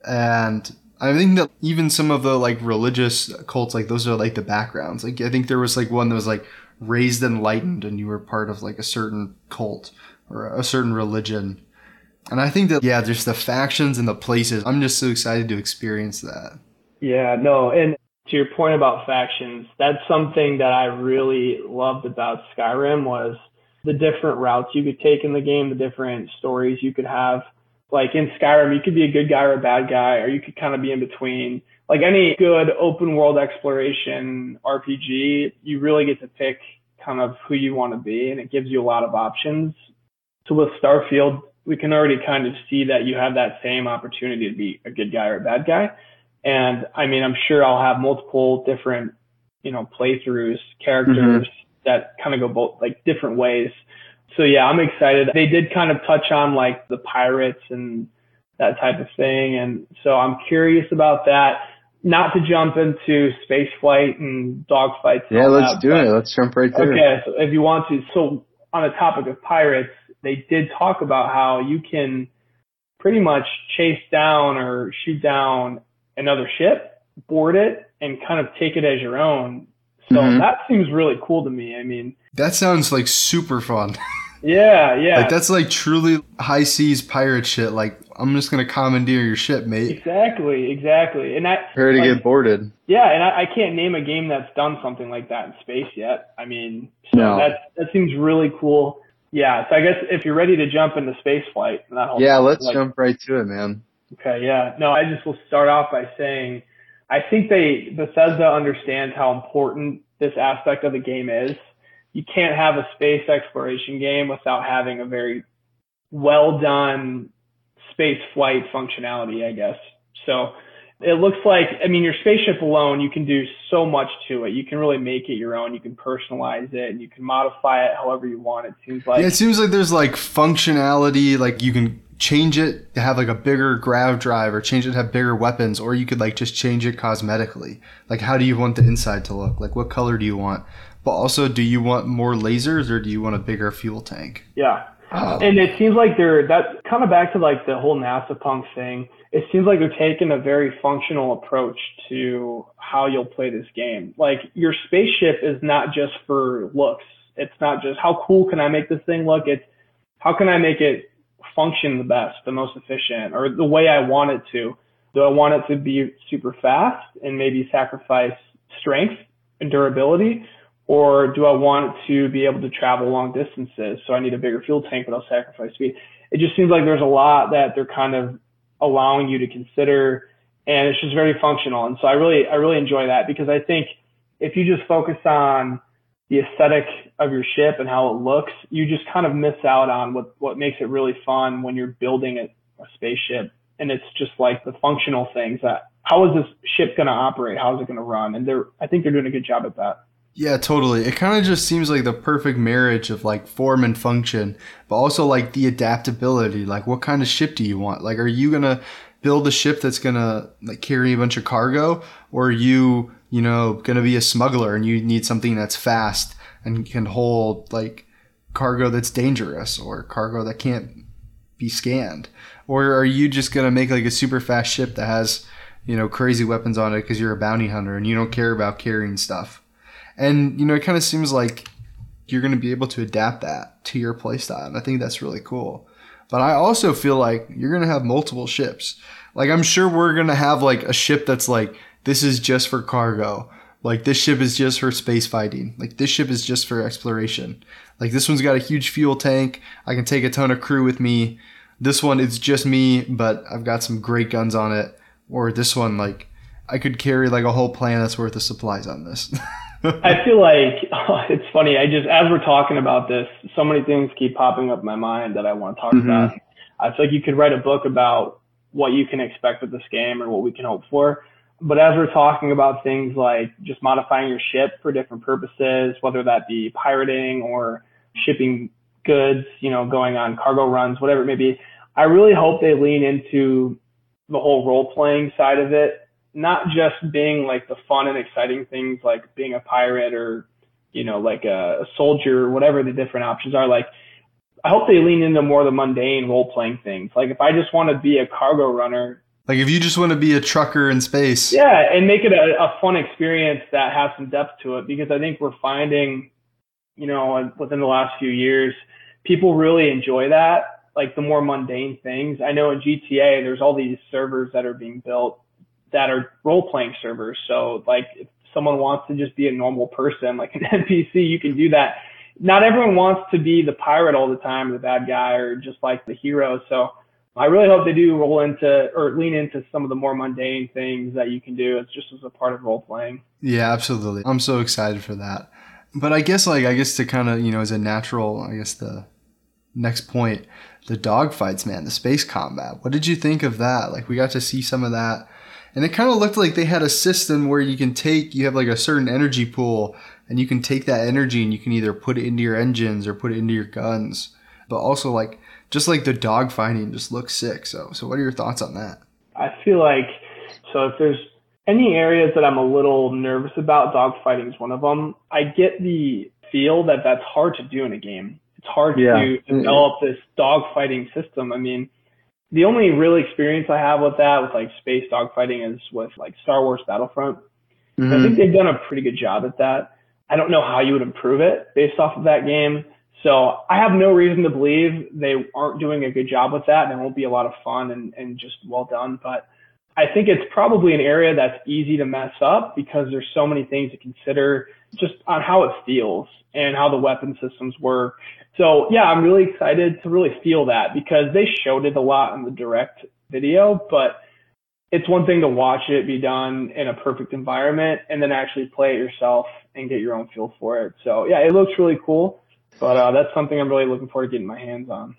And I think that even some of the like religious cults, like those are like the backgrounds. Like I think there was like one that was like raised enlightened and you were part of like a certain cult or a certain religion. And I think that yeah, just the factions and the places. I'm just so excited to experience that. Yeah, no, and to your point about factions, that's something that I really loved about Skyrim was the different routes you could take in the game, the different stories you could have like in Skyrim, you could be a good guy or a bad guy, or you could kind of be in between. Like any good open world exploration RPG, you really get to pick kind of who you want to be, and it gives you a lot of options. So with Starfield, we can already kind of see that you have that same opportunity to be a good guy or a bad guy. And I mean, I'm sure I'll have multiple different, you know, playthroughs, characters mm-hmm. that kind of go both like different ways. So yeah, I'm excited. They did kind of touch on like the pirates and that type of thing. And so I'm curious about that. Not to jump into space flight and dogfights. Yeah, let's that, do it. Let's jump right there. Okay, so if you want to. So on the topic of pirates, they did talk about how you can pretty much chase down or shoot down another ship, board it, and kind of take it as your own. So mm-hmm. that seems really cool to me. I mean, that sounds like super fun. Yeah, yeah. Like that's like truly high seas pirate shit. Like I'm just gonna commandeer your ship, mate. Exactly, exactly. And that prepare to like, get boarded. Yeah, and I, I, can't name a game that's done something like that in space yet. I mean, so no. that that seems really cool. Yeah, so I guess if you're ready to jump into space flight, yeah, let's like, jump right to it, man. Okay, yeah. No, I just will start off by saying I think they Bethesda understands how important this aspect of the game is you can't have a space exploration game without having a very well done space flight functionality, I guess. So it looks like, I mean, your spaceship alone, you can do so much to it. You can really make it your own. You can personalize it and you can modify it however you want. It seems like. Yeah, it seems like there's like functionality, like you can change it to have like a bigger grav drive or change it to have bigger weapons, or you could like just change it cosmetically. Like, how do you want the inside to look? Like, what color do you want? But also, do you want more lasers or do you want a bigger fuel tank? Yeah. Oh. And it seems like they're that kind of back to like the whole NASA punk thing. It seems like they're taking a very functional approach to how you'll play this game. Like your spaceship is not just for looks. It's not just how cool can I make this thing look. It's how can I make it function the best, the most efficient, or the way I want it to. Do I want it to be super fast and maybe sacrifice strength and durability? Or do I want to be able to travel long distances? So I need a bigger fuel tank, but I'll sacrifice speed. It just seems like there's a lot that they're kind of allowing you to consider and it's just very functional. And so I really, I really enjoy that because I think if you just focus on the aesthetic of your ship and how it looks, you just kind of miss out on what, what makes it really fun when you're building a, a spaceship. And it's just like the functional things that how is this ship going to operate? How is it going to run? And they're, I think they're doing a good job at that. Yeah, totally. It kind of just seems like the perfect marriage of like form and function, but also like the adaptability. Like, what kind of ship do you want? Like, are you gonna build a ship that's gonna like carry a bunch of cargo, or are you, you know, gonna be a smuggler and you need something that's fast and can hold like cargo that's dangerous or cargo that can't be scanned, or are you just gonna make like a super fast ship that has, you know, crazy weapons on it because you're a bounty hunter and you don't care about carrying stuff? And you know, it kind of seems like you're going to be able to adapt that to your playstyle. And I think that's really cool. But I also feel like you're going to have multiple ships. Like I'm sure we're going to have like a ship that's like this is just for cargo. Like this ship is just for space fighting. Like this ship is just for exploration. Like this one's got a huge fuel tank. I can take a ton of crew with me. This one it's just me, but I've got some great guns on it. Or this one like I could carry like a whole planet's worth of supplies on this. I feel like oh, it's funny. I just as we're talking about this, so many things keep popping up in my mind that I want to talk mm-hmm. about. I feel like you could write a book about what you can expect with this game or what we can hope for. But as we're talking about things like just modifying your ship for different purposes, whether that be pirating or shipping goods, you know, going on cargo runs, whatever it may be, I really hope they lean into the whole role playing side of it not just being like the fun and exciting things like being a pirate or, you know, like a, a soldier, whatever the different options are. Like, I hope they lean into more of the mundane role playing things. Like, if I just want to be a cargo runner, Like if you just want to be a trucker in space. Yeah, and make it a, a fun experience that has some depth to it because I think we're finding, you know, within the last few years, people really enjoy that, like the more mundane things. I know in GTA, there's all these servers that are being built that are role playing servers. So like if someone wants to just be a normal person, like an NPC, you can do that. Not everyone wants to be the pirate all the time, or the bad guy, or just like the hero. So I really hope they do roll into or lean into some of the more mundane things that you can do. It's just as a part of role playing. Yeah, absolutely. I'm so excited for that. But I guess like I guess to kind of you know as a natural, I guess the next point, the dogfights, man, the space combat. What did you think of that? Like we got to see some of that. And it kind of looked like they had a system where you can take, you have like a certain energy pool, and you can take that energy and you can either put it into your engines or put it into your guns. But also, like, just like the dog fighting just looks sick. So, so what are your thoughts on that? I feel like so if there's any areas that I'm a little nervous about, dog fighting is one of them. I get the feel that that's hard to do in a game. It's hard yeah. to develop this dog fighting system. I mean, the only real experience I have with that, with like space dog fighting, is with like Star Wars Battlefront. Mm-hmm. I think they've done a pretty good job at that. I don't know how you would improve it based off of that game. So I have no reason to believe they aren't doing a good job with that and it won't be a lot of fun and, and just well done. But I think it's probably an area that's easy to mess up because there's so many things to consider just on how it feels and how the weapon systems work. So yeah, I'm really excited to really feel that because they showed it a lot in the direct video, but it's one thing to watch it be done in a perfect environment and then actually play it yourself and get your own feel for it. So yeah, it looks really cool. But uh, that's something I'm really looking forward to getting my hands on.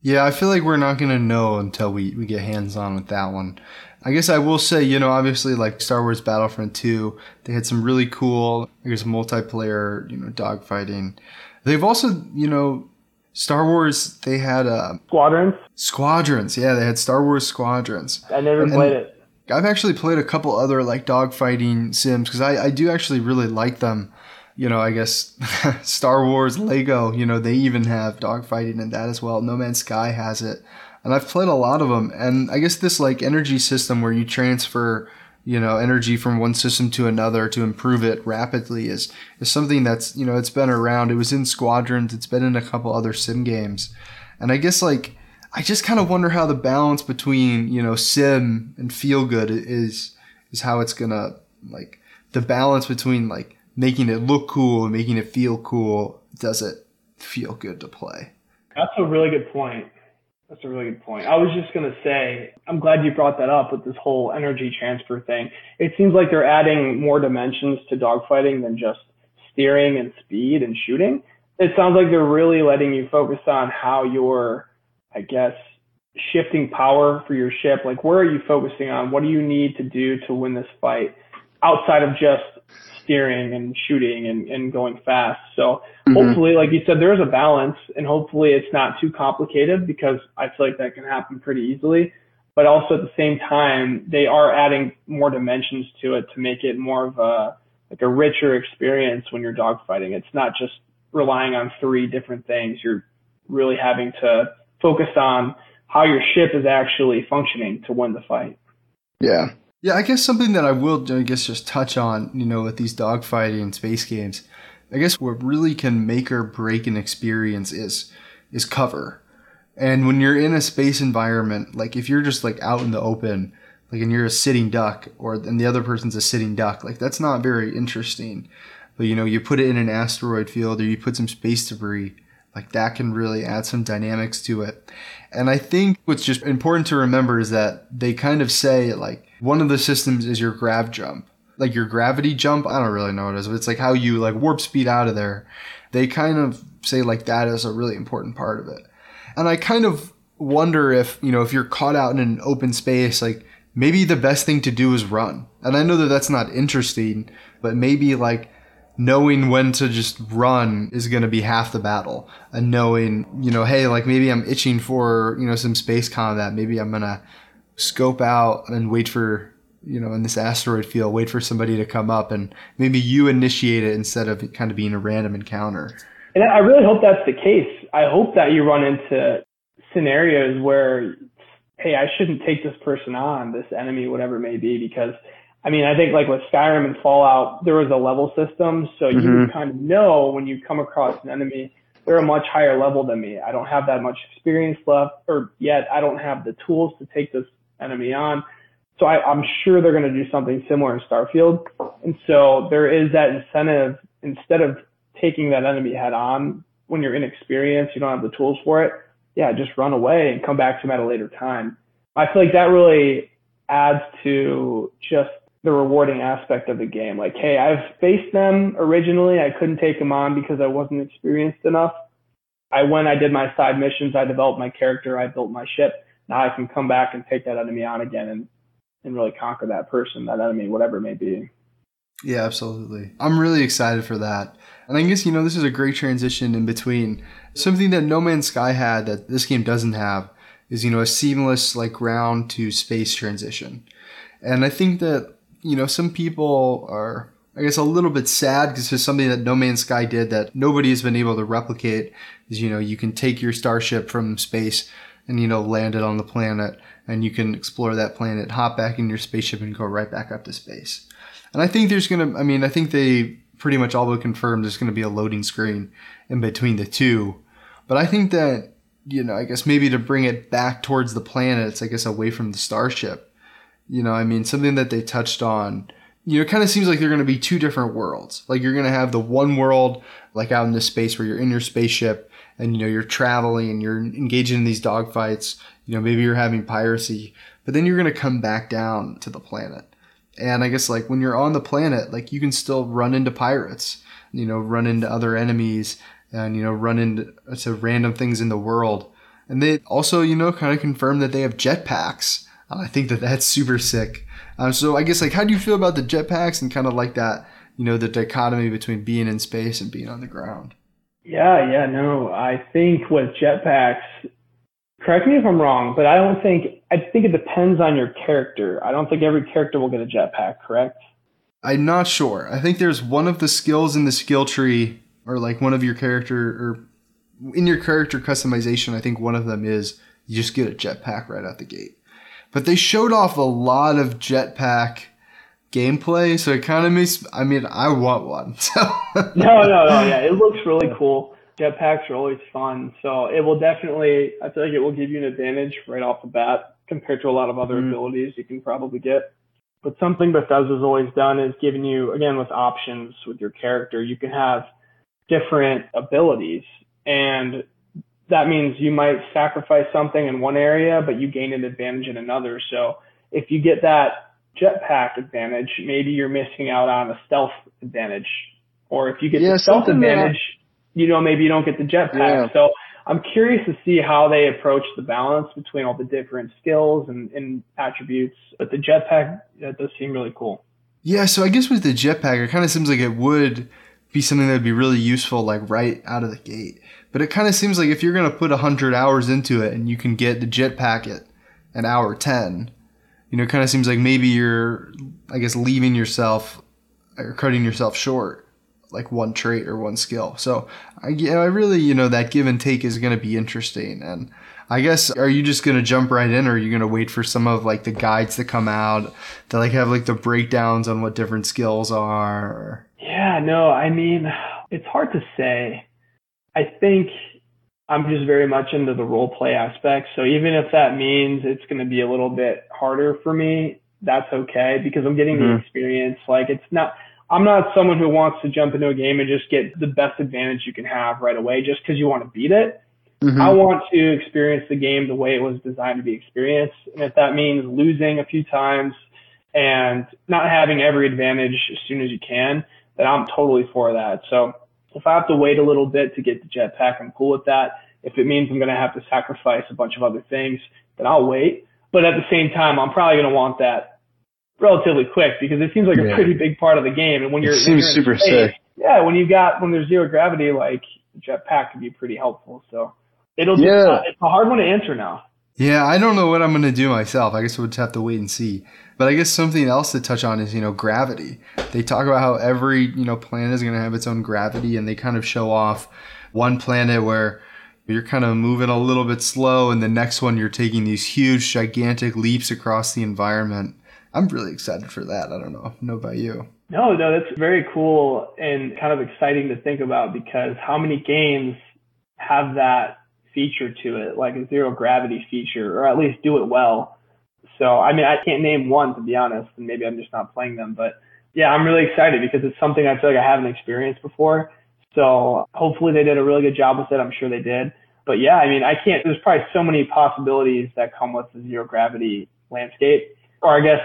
Yeah, I feel like we're not gonna know until we, we get hands on with that one. I guess I will say, you know, obviously like Star Wars Battlefront 2, they had some really cool, I guess, multiplayer, you know, dogfighting. They've also, you know, Star Wars, they had uh, Squadrons. Squadrons, yeah, they had Star Wars Squadrons. I never and, played and it. I've actually played a couple other like dogfighting sims because I, I do actually really like them you know, I guess Star Wars, Lego, you know, they even have dogfighting in that as well. No Man's Sky has it. And I've played a lot of them. And I guess this like energy system where you transfer, you know, energy from one system to another to improve it rapidly is, is something that's, you know, it's been around. It was in Squadrons. It's been in a couple other sim games. And I guess like, I just kind of wonder how the balance between, you know, sim and feel good is, is how it's gonna like the balance between like making it look cool and making it feel cool, does it feel good to play? That's a really good point. That's a really good point. I was just going to say, I'm glad you brought that up with this whole energy transfer thing. It seems like they're adding more dimensions to dogfighting than just steering and speed and shooting. It sounds like they're really letting you focus on how you're, I guess, shifting power for your ship. Like, where are you focusing on? What do you need to do to win this fight outside of just steering and shooting and, and going fast. So mm-hmm. hopefully, like you said, there is a balance and hopefully it's not too complicated because I feel like that can happen pretty easily. But also at the same time, they are adding more dimensions to it to make it more of a, like a richer experience when you're dogfighting. It's not just relying on three different things. You're really having to focus on how your ship is actually functioning to win the fight. Yeah. Yeah, I guess something that I will, I guess, just touch on, you know, with these dogfighting and space games, I guess what really can make or break an experience is is cover. And when you're in a space environment, like if you're just like out in the open, like and you're a sitting duck, or and the other person's a sitting duck, like that's not very interesting. But you know, you put it in an asteroid field, or you put some space debris, like that can really add some dynamics to it. And I think what's just important to remember is that they kind of say like one of the systems is your grav jump. Like your gravity jump, I don't really know what it is, but it's like how you like warp speed out of there. They kind of say like that is a really important part of it. And I kind of wonder if, you know, if you're caught out in an open space, like maybe the best thing to do is run. And I know that that's not interesting, but maybe like knowing when to just run is going to be half the battle and knowing you know hey like maybe i'm itching for you know some space combat maybe i'm going to scope out and wait for you know in this asteroid field wait for somebody to come up and maybe you initiate it instead of kind of being a random encounter and i really hope that's the case i hope that you run into scenarios where hey, I shouldn't take this person on, this enemy, whatever it may be, because I mean, I think like with Skyrim and Fallout, there was a level system, so you mm-hmm. kind of know when you come across an enemy, they're a much higher level than me. I don't have that much experience left, or yet I don't have the tools to take this enemy on. So I, I'm sure they're going to do something similar in Starfield. And so there is that incentive instead of taking that enemy head on when you're inexperienced, you don't have the tools for it. Yeah, just run away and come back to them at a later time. I feel like that really adds to just the rewarding aspect of the game. Like, hey, I've faced them originally. I couldn't take them on because I wasn't experienced enough. I went, I did my side missions, I developed my character, I built my ship. Now I can come back and take that enemy on again and, and really conquer that person, that enemy, whatever it may be. Yeah, absolutely. I'm really excited for that. And I guess, you know, this is a great transition in between. Something that No Man's Sky had that this game doesn't have is, you know, a seamless, like, ground to space transition. And I think that, you know, some people are, I guess, a little bit sad because it's something that No Man's Sky did that nobody has been able to replicate is, you know, you can take your starship from space and, you know, land it on the planet and you can explore that planet, hop back in your spaceship and go right back up to space. And I think there's to, I mean, I think they pretty much all but confirmed there's going to be a loading screen in between the two. But I think that, you know, I guess maybe to bring it back towards the planets, I guess away from the starship, you know, I mean, something that they touched on, you know, it kind of seems like they're going to be two different worlds. Like you're going to have the one world, like out in this space where you're in your spaceship and, you know, you're traveling and you're engaging in these dogfights. You know, maybe you're having piracy, but then you're going to come back down to the planet. And I guess like when you're on the planet, like you can still run into pirates, you know, run into other enemies and, you know, run into random things in the world. And they also, you know, kind of confirm that they have jetpacks. Uh, I think that that's super sick. Um, so I guess like, how do you feel about the jetpacks and kind of like that, you know, the dichotomy between being in space and being on the ground? Yeah, yeah, no, I think with jetpacks, correct me if I'm wrong, but I don't think I think it depends on your character. I don't think every character will get a jetpack, correct? I'm not sure. I think there's one of the skills in the skill tree, or like one of your character, or in your character customization. I think one of them is you just get a jetpack right out the gate. But they showed off a lot of jetpack gameplay, so it kind of makes. I mean, I want one. So no, no, no. Yeah, it looks really cool jetpacks are always fun. So it will definitely, I feel like it will give you an advantage right off the bat compared to a lot of other mm-hmm. abilities you can probably get. But something Bethesda's always done is giving you, again, with options with your character, you can have different abilities. And that means you might sacrifice something in one area, but you gain an advantage in another. So if you get that jetpack advantage, maybe you're missing out on a stealth advantage. Or if you get yeah, the stealth advantage, you know, maybe you don't get the jetpack. Yeah. So I'm curious to see how they approach the balance between all the different skills and, and attributes. But the jetpack, that does seem really cool. Yeah, so I guess with the jetpack, it kind of seems like it would be something that would be really useful, like right out of the gate. But it kind of seems like if you're going to put 100 hours into it and you can get the jetpack at an hour 10, you know, it kind of seems like maybe you're, I guess, leaving yourself or cutting yourself short like one trait or one skill. So I, you know, I really, you know, that give and take is going to be interesting. And I guess, are you just going to jump right in or are you going to wait for some of like the guides to come out that like have like the breakdowns on what different skills are? Yeah, no, I mean, it's hard to say. I think I'm just very much into the role play aspect. So even if that means it's going to be a little bit harder for me, that's okay because I'm getting mm-hmm. the experience. Like it's not, I'm not someone who wants to jump into a game and just get the best advantage you can have right away just because you want to beat it. Mm-hmm. I want to experience the game the way it was designed to be experienced. And if that means losing a few times and not having every advantage as soon as you can, then I'm totally for that. So if I have to wait a little bit to get the jetpack, I'm cool with that. If it means I'm going to have to sacrifice a bunch of other things, then I'll wait. But at the same time, I'm probably going to want that relatively quick because it seems like yeah. a pretty big part of the game. And when you're, it seems when you're super space, sick. Yeah, when you've got when there's zero gravity, like jetpack could be pretty helpful. So it'll yeah. Just, uh, it's a hard one to answer now. Yeah, I don't know what I'm going to do myself. I guess we'll just have to wait and see. But I guess something else to touch on is, you know, gravity. They talk about how every, you know, planet is going to have its own gravity and they kind of show off one planet where you're kind of moving a little bit slow, and the next one you're taking these huge, gigantic leaps across the environment. I'm really excited for that. I don't know. know about you. No, no, that's very cool and kind of exciting to think about because how many games have that feature to it, like a zero gravity feature, or at least do it well. So, I mean, I can't name one to be honest, and maybe I'm just not playing them, but yeah, I'm really excited because it's something I feel like I haven't experienced before. So hopefully they did a really good job with it. I'm sure they did. But yeah, I mean, I can't, there's probably so many possibilities that come with the zero gravity landscape. Or I guess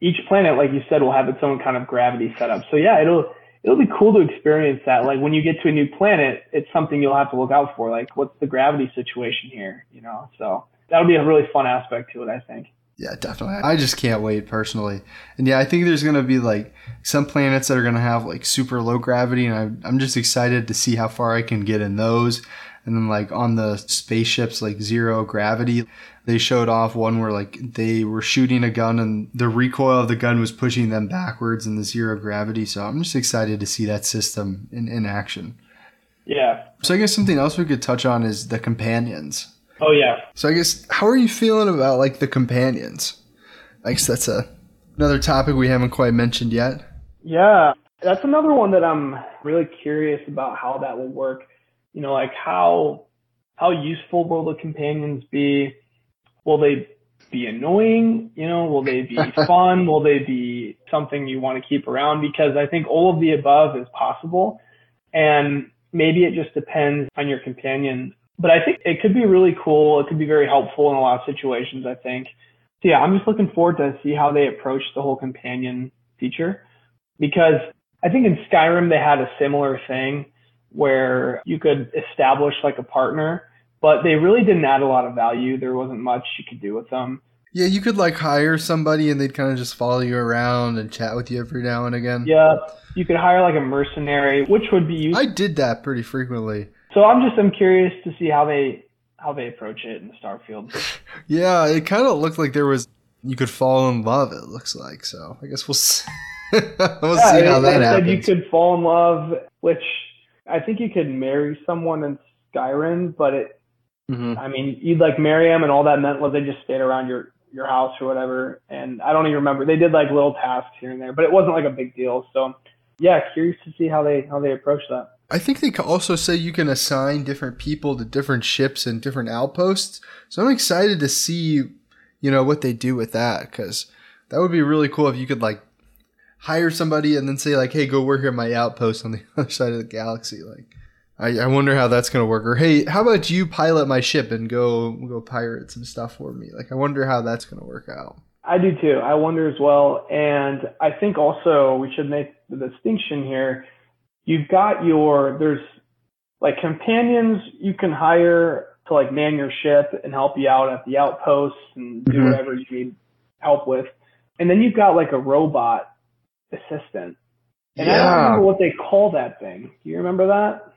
each planet, like you said, will have its own kind of gravity setup. So yeah, it'll, it'll be cool to experience that. Like when you get to a new planet, it's something you'll have to look out for. Like what's the gravity situation here, you know? So that'll be a really fun aspect to it, I think. Yeah, definitely. I just can't wait personally. And yeah, I think there's going to be like some planets that are going to have like super low gravity. And I, I'm just excited to see how far I can get in those. And then like on the spaceships, like zero gravity, they showed off one where like they were shooting a gun and the recoil of the gun was pushing them backwards in the zero gravity. So I'm just excited to see that system in, in action. Yeah. So I guess something else we could touch on is the companions. Oh yeah. So I guess how are you feeling about like the companions? I guess that's a another topic we haven't quite mentioned yet. Yeah, that's another one that I'm really curious about how that will work. You know, like how how useful will the companions be? Will they be annoying? You know, will they be fun? will they be something you want to keep around? Because I think all of the above is possible. And maybe it just depends on your companion but I think it could be really cool. It could be very helpful in a lot of situations, I think. So yeah, I'm just looking forward to see how they approach the whole companion feature because I think in Skyrim they had a similar thing where you could establish like a partner, but they really didn't add a lot of value. There wasn't much you could do with them. Yeah, you could like hire somebody and they'd kind of just follow you around and chat with you every now and again. Yeah, you could hire like a mercenary, which would be useful. I did that pretty frequently. So I'm just I'm curious to see how they how they approach it in the Starfield. yeah, it kind of looked like there was you could fall in love. It looks like so. I guess we'll see. we'll yeah, see how that happens. You could fall in love, which I think you could marry someone in Skyrim, but it. Mm-hmm. I mean, you'd like marry them, and all that meant was they just stayed around your your house or whatever. And I don't even remember. They did like little tasks here and there, but it wasn't like a big deal. So yeah, curious to see how they how they approach that. I think they also say you can assign different people to different ships and different outposts. So I'm excited to see, you know, what they do with that because that would be really cool if you could like hire somebody and then say like, "Hey, go work at my outpost on the other side of the galaxy." Like, I, I wonder how that's gonna work. Or hey, how about you pilot my ship and go go pirate some stuff for me? Like, I wonder how that's gonna work out. I do too. I wonder as well, and I think also we should make the distinction here you've got your there's like companions you can hire to like man your ship and help you out at the outposts and do mm-hmm. whatever you need help with. And then you've got like a robot assistant. And yeah. I don't remember what they call that thing. Do you remember that?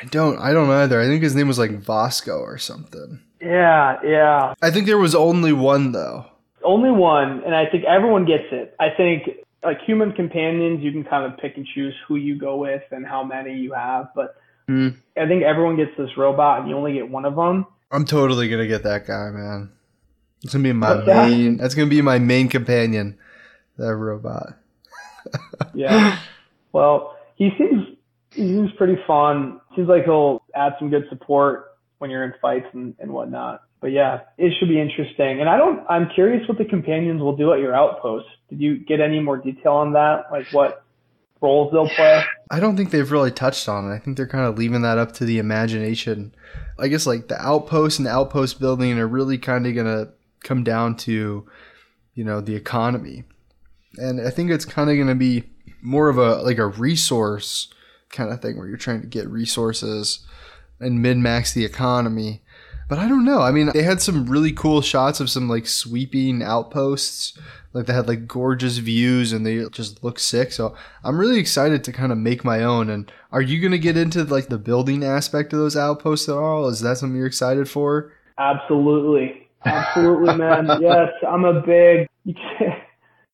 I don't. I don't either. I think his name was like Vasco or something. Yeah, yeah. I think there was only one though. Only one, and I think everyone gets it. I think like human companions, you can kind of pick and choose who you go with and how many you have. But mm. I think everyone gets this robot, and you only get one of them. I'm totally gonna get that guy, man. It's gonna be my What's main. That? That's gonna be my main companion. That robot. yeah. Well, he seems he seems pretty fun. Seems like he'll add some good support when you're in fights and, and whatnot but yeah, it should be interesting. And I don't, I'm curious what the companions will do at your outpost. Did you get any more detail on that? Like what roles they'll play? I don't think they've really touched on it. I think they're kind of leaving that up to the imagination. I guess like the outpost and the outpost building are really kind of to come down to, you know, the economy. And I think it's kind of going to be more of a, like a resource kind of thing where you're trying to get resources and min max the economy but I don't know. I mean, they had some really cool shots of some like sweeping outposts. Like they had like gorgeous views and they just look sick. So I'm really excited to kind of make my own. And are you going to get into like the building aspect of those outposts at all? Is that something you're excited for? Absolutely. Absolutely, man. yes, I'm a big.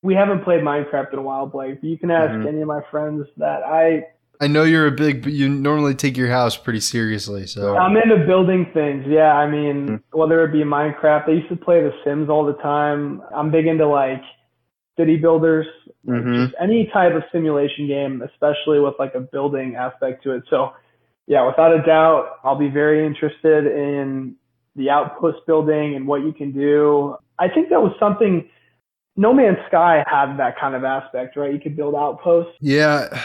We haven't played Minecraft in a while, Blake. But you can ask mm-hmm. any of my friends that I I know you're a big, but you normally take your house pretty seriously. So I'm into building things. Yeah, I mean, mm-hmm. whether it be Minecraft, I used to play The Sims all the time. I'm big into like city builders, mm-hmm. just any type of simulation game, especially with like a building aspect to it. So yeah, without a doubt, I'll be very interested in the outpost building and what you can do. I think that was something No Man's Sky had that kind of aspect, right? You could build outposts. Yeah,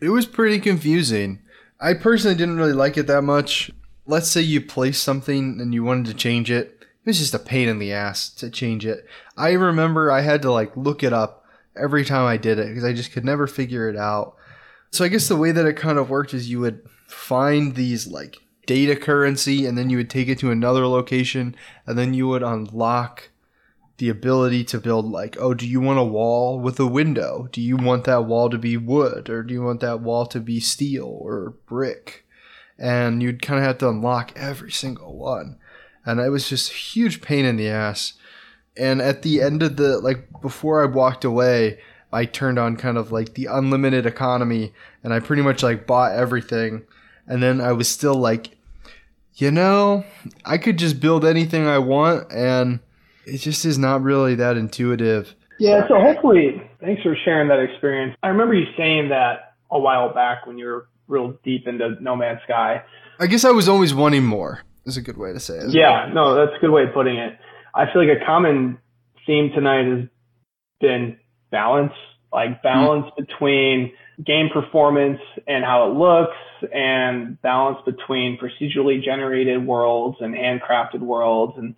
it was pretty confusing. I personally didn't really like it that much. Let's say you place something and you wanted to change it. It was just a pain in the ass to change it. I remember I had to like look it up every time I did it because I just could never figure it out. So I guess the way that it kind of worked is you would find these like data currency and then you would take it to another location and then you would unlock the ability to build like oh do you want a wall with a window? Do you want that wall to be wood or do you want that wall to be steel or brick? And you'd kind of have to unlock every single one. And it was just a huge pain in the ass. And at the end of the like before i walked away i turned on kind of like the unlimited economy and i pretty much like bought everything. And then I was still like, you know, I could just build anything I want, and it just is not really that intuitive. Yeah, so hopefully, thanks for sharing that experience. I remember you saying that a while back when you were real deep into No Man's Sky. I guess I was always wanting more. Is a good way to say it. Yeah, no, that's a good way of putting it. I feel like a common theme tonight has been balance, like balance mm-hmm. between game performance and how it looks and balance between procedurally generated worlds and handcrafted worlds and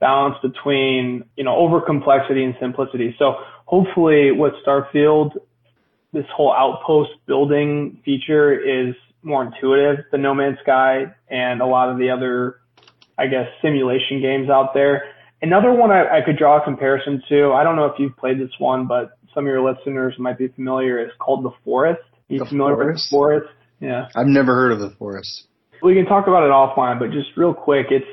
balance between, you know, over complexity and simplicity. So hopefully with Starfield, this whole outpost building feature is more intuitive than No Man's Sky and a lot of the other, I guess, simulation games out there. Another one I, I could draw a comparison to, I don't know if you've played this one, but some of your listeners might be familiar is called The Forest. Are you the familiar forest? with The Forest? Yeah. I've never heard of The Forest. We can talk about it offline, but just real quick, it's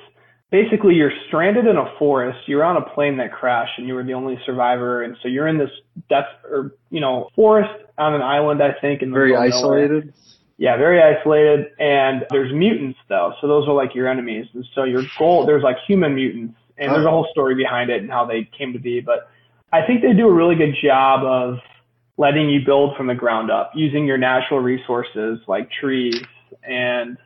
basically you're stranded in a forest. You're on a plane that crashed and you were the only survivor. And so you're in this death or, you know, forest on an island, I think. And very isolated. Yeah, very isolated. And there's mutants though. So those are like your enemies. And so your goal, there's like human mutants and there's a whole story behind it and how they came to be. But I think they do a really good job of letting you build from the ground up using your natural resources like trees and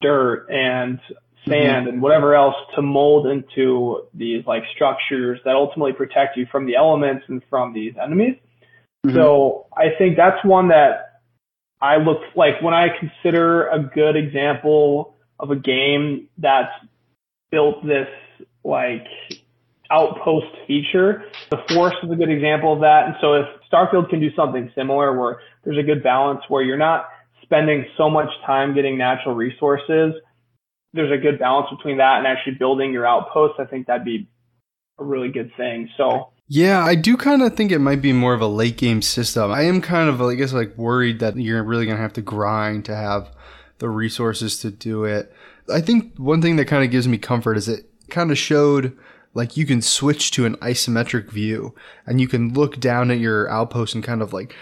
dirt and sand mm-hmm. and whatever else to mold into these like structures that ultimately protect you from the elements and from these enemies. Mm-hmm. So I think that's one that I look like when I consider a good example of a game that's built this like outpost feature. The Forest is a good example of that. And so if Starfield can do something similar where there's a good balance where you're not spending so much time getting natural resources, there's a good balance between that and actually building your outposts, I think that'd be a really good thing. So yeah, I do kind of think it might be more of a late game system. I am kind of, I guess, like worried that you're really going to have to grind to have the resources to do it. I think one thing that kind of gives me comfort is it kind of showed like you can switch to an isometric view and you can look down at your outpost and kind of like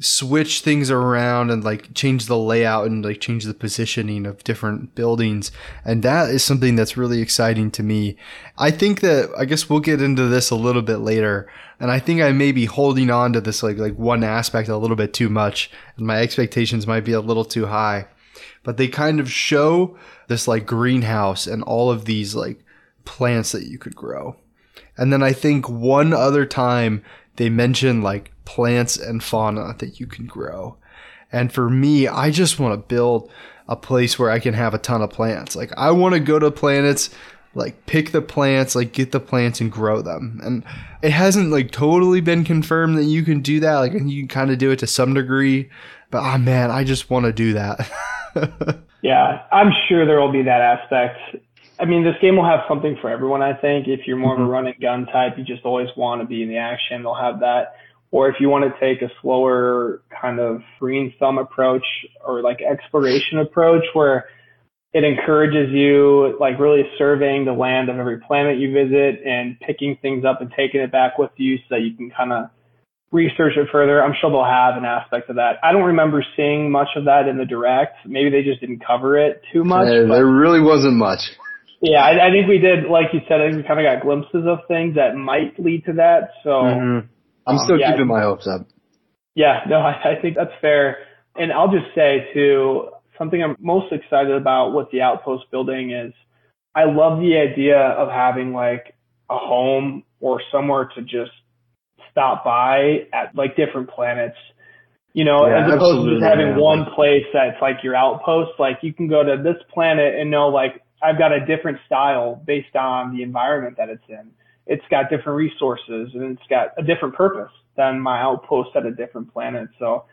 switch things around and like change the layout and like change the positioning of different buildings. And that is something that's really exciting to me. I think that i guess we'll get into this a little bit later and i think i may be holding on to this like like one aspect a little bit too much and my expectations might be a little too high. But they kind of show this like greenhouse and all of these like plants that you could grow. And then I think one other time they mention like plants and fauna that you can grow. And for me, I just want to build a place where I can have a ton of plants. Like I want to go to planets, like pick the plants, like get the plants and grow them. And it hasn't like totally been confirmed that you can do that. Like you can kind of do it to some degree, but oh man, I just want to do that. yeah, I'm sure there will be that aspect. I mean, this game will have something for everyone. I think if you're more mm-hmm. of a mm-hmm. run and gun type, you just always want to be in the action. They'll have that. Or if you want to take a slower kind of green thumb approach or like exploration approach where it encourages you like really surveying the land of every planet you visit and picking things up and taking it back with you so that you can kind of research it further. I'm sure they'll have an aspect of that. I don't remember seeing much of that in the direct. Maybe they just didn't cover it too much. There, there really wasn't much. Yeah, I, I, think we did, like you said, I think we kind of got glimpses of things that might lead to that. So mm-hmm. I'm still um, yeah, keeping my hopes up. Yeah, no, I, I think that's fair. And I'll just say too, something I'm most excited about with the outpost building is I love the idea of having like a home or somewhere to just stop by at like different planets. You know, Yeah, as opposed to just having yeah. one place that's like your outpost. Like you can go to this planet and know like I've got a different style based on the environment that it's in. It's got different resources and it's got a different purpose than my outpost at a different planet. So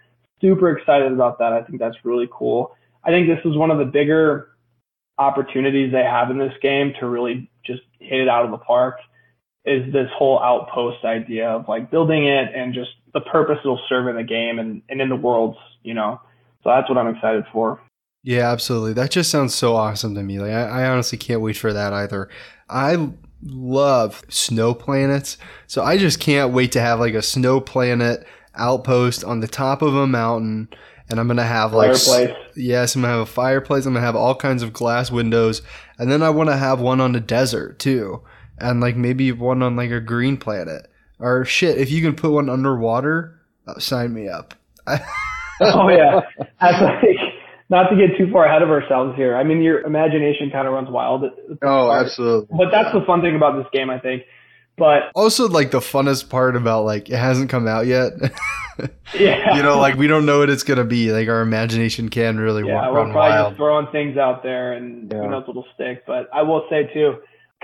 super excited about that. I think that's really cool. I think this is one of the bigger opportunities they have in this game to really just hit it out of the park is this whole outpost idea of like building it and just the purpose it'll serve in the game and, and in the worlds, you know. So that's what I'm excited for. Yeah, absolutely. That just sounds so awesome to me. Like I, I honestly can't wait for that either. I love snow planets, so I just can't wait to have like a snow planet outpost on the top of a mountain, and I'm gonna have like Fireplace. yes, I'm gonna have a fireplace. I'm gonna have all kinds of glass windows, and then I want to have one on the desert too, and like maybe one on like a green planet or shit. If you can put one underwater, uh, sign me up. oh yeah. That's like not to get too far ahead of ourselves here. I mean your imagination kind of runs wild. at- at this Oh, absolutely. But that's the fun thing about this game, I think. But Also, like the funnest part about like it hasn't come out yet. yeah. you know, like we don't know what it's gonna be. Like our imagination can really Yeah, wa- we're run probably wild. just throwing things out there and Yeah. who knows what'll stick. But I will say too,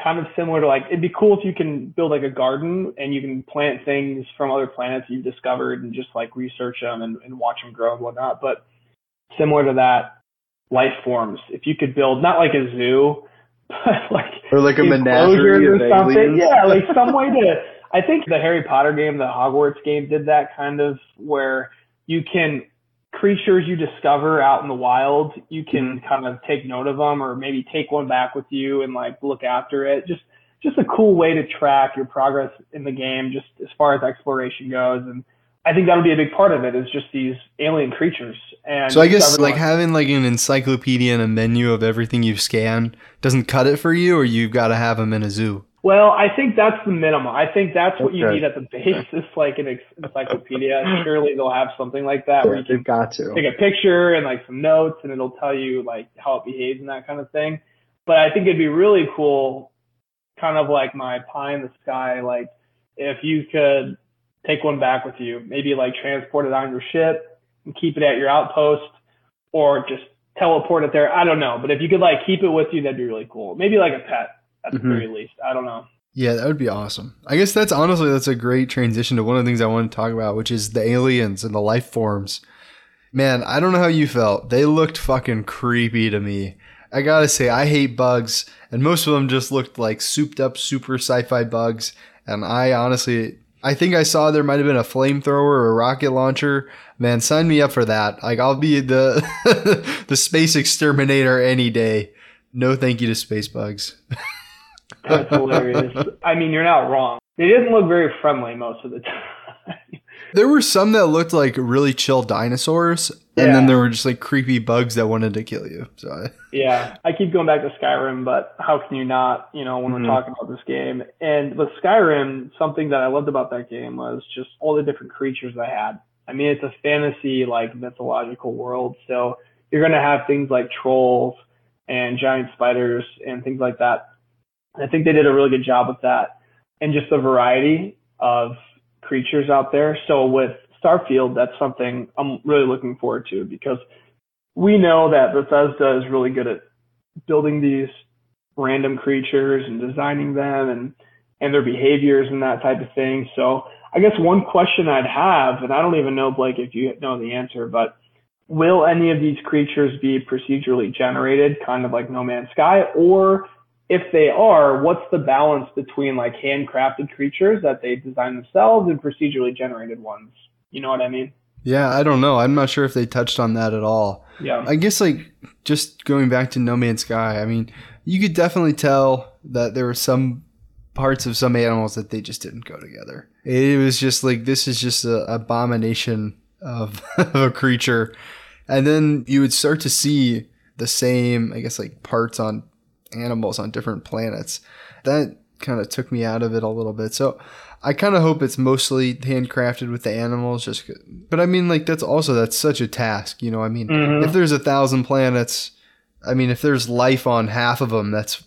kind of similar to like, it'd be cool if you can build like a garden and you can plant things from other planets you've discovered and just like research them and, and watch them grow and whatnot. But similar to that, life forms. If you could build not like a zoo, but like Or like a menagerie or something. aliens. Yeah, like some way to. I think the Harry Potter game, the Hogwarts game, did that kind of where you can creatures you discover out in the wild, you can Mm-hmm. kind of take note of them or maybe take one back with you and like look after it. Just just a cool way to track your progress in the game, just as far as exploration goes. And I think that'll be a big part of it is just these alien creatures. And So I guess discovering, like having like an encyclopedia and a menu of everything you've scanned doesn't cut it for you, or you've got to have them in a zoo. Well, I think that's the minimum. I think that's what you need at the base. Is like an ex- encyclopedia. Surely they'll have something like that where you can they've got to. take a picture and like some notes, and it'll tell you like how it behaves and that kind of thing. But I think it'd be really cool, kind of like my pie in the sky, like if you could take one back with you, maybe like transport it on your ship and keep it at your outpost, or just teleport it there. I don't know, but if you could like keep it with you, that'd be really cool. Maybe like a pet at the Mhm. very least. I don't know. Yeah, that would be awesome. I guess that's honestly that's a great transition to one of the things I want to talk about, which is the aliens and the life forms. Man, I don't know how you felt. They looked fucking creepy to me. I gotta say, I hate bugs, and most of them just looked like souped up super sci-fi bugs. And I honestly, I think I saw there might have been a flamethrower or a rocket launcher. Man, sign me up for that. Like I'll be the the space exterminator any day. No, thank you to space bugs. That's hilarious. I mean, you're not wrong. They didn't look very friendly most of the time. There were some that looked like really chill dinosaurs, and Yeah. then there were just like creepy bugs that wanted to kill you. So I, yeah, I keep going back to Skyrim, but how can you not, you know, when Mhm. we're talking about this game? And with Skyrim, something that I loved about that game was just all the different creatures I had. I mean, it's a fantasy, like mythological world, so you're going to have things like trolls and giant spiders and things like that. I think they did a really good job with that and just the variety of creatures out there. So with Starfield, that's something I'm really looking forward to because we know that Bethesda is really good at building these random creatures and designing them and and their behaviors and that type of thing. So I guess one question I'd have, and I don't even know Blake if you know the answer, but will any of these creatures be procedurally generated, kind of like No Man's Sky, or if they are, what's the balance between like handcrafted creatures that they design themselves and procedurally generated ones? You know what I mean? yeah, I don't know. I'm not sure if they touched on that at all. Yeah. I guess like just going back to No Man's Sky. I mean, you could definitely tell that there were some parts of some animals that they just didn't go together. It was just like this is just an abomination of, of a creature. And then you would start to see the same, I guess, like parts on animals on different planets. That kind of took me out of it a little bit. So I kind of hope it's mostly handcrafted with the animals. Just, but I mean, like that's also that's such a task. You know, I mean, Mhm. if there's a thousand planets, I mean, if there's life on half of them, that's,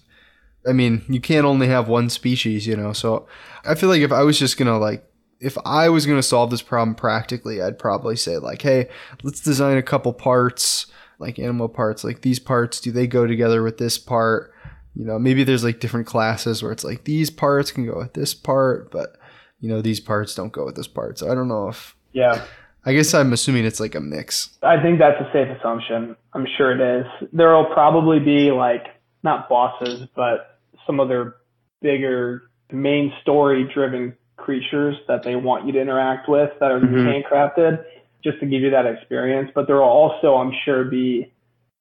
I mean, you can't only have one species. You know, so I feel like if I was just gonna like. If I was going to solve this problem practically, I'd probably say like, "Hey, let's design a couple parts, like animal parts, like these parts, do they go together with this part? You know, maybe there's like different classes where it's like these parts can go with this part, but you know, these parts don't go with this part. So I don't know if Yeah. I guess I'm assuming it's like a mix. I think that's a safe assumption. I'm sure it is. There will probably be like not bosses, but some other bigger main story driven creatures that they want you to interact with that are Mhm. handcrafted just to give you that experience. But there will also, I'm sure, be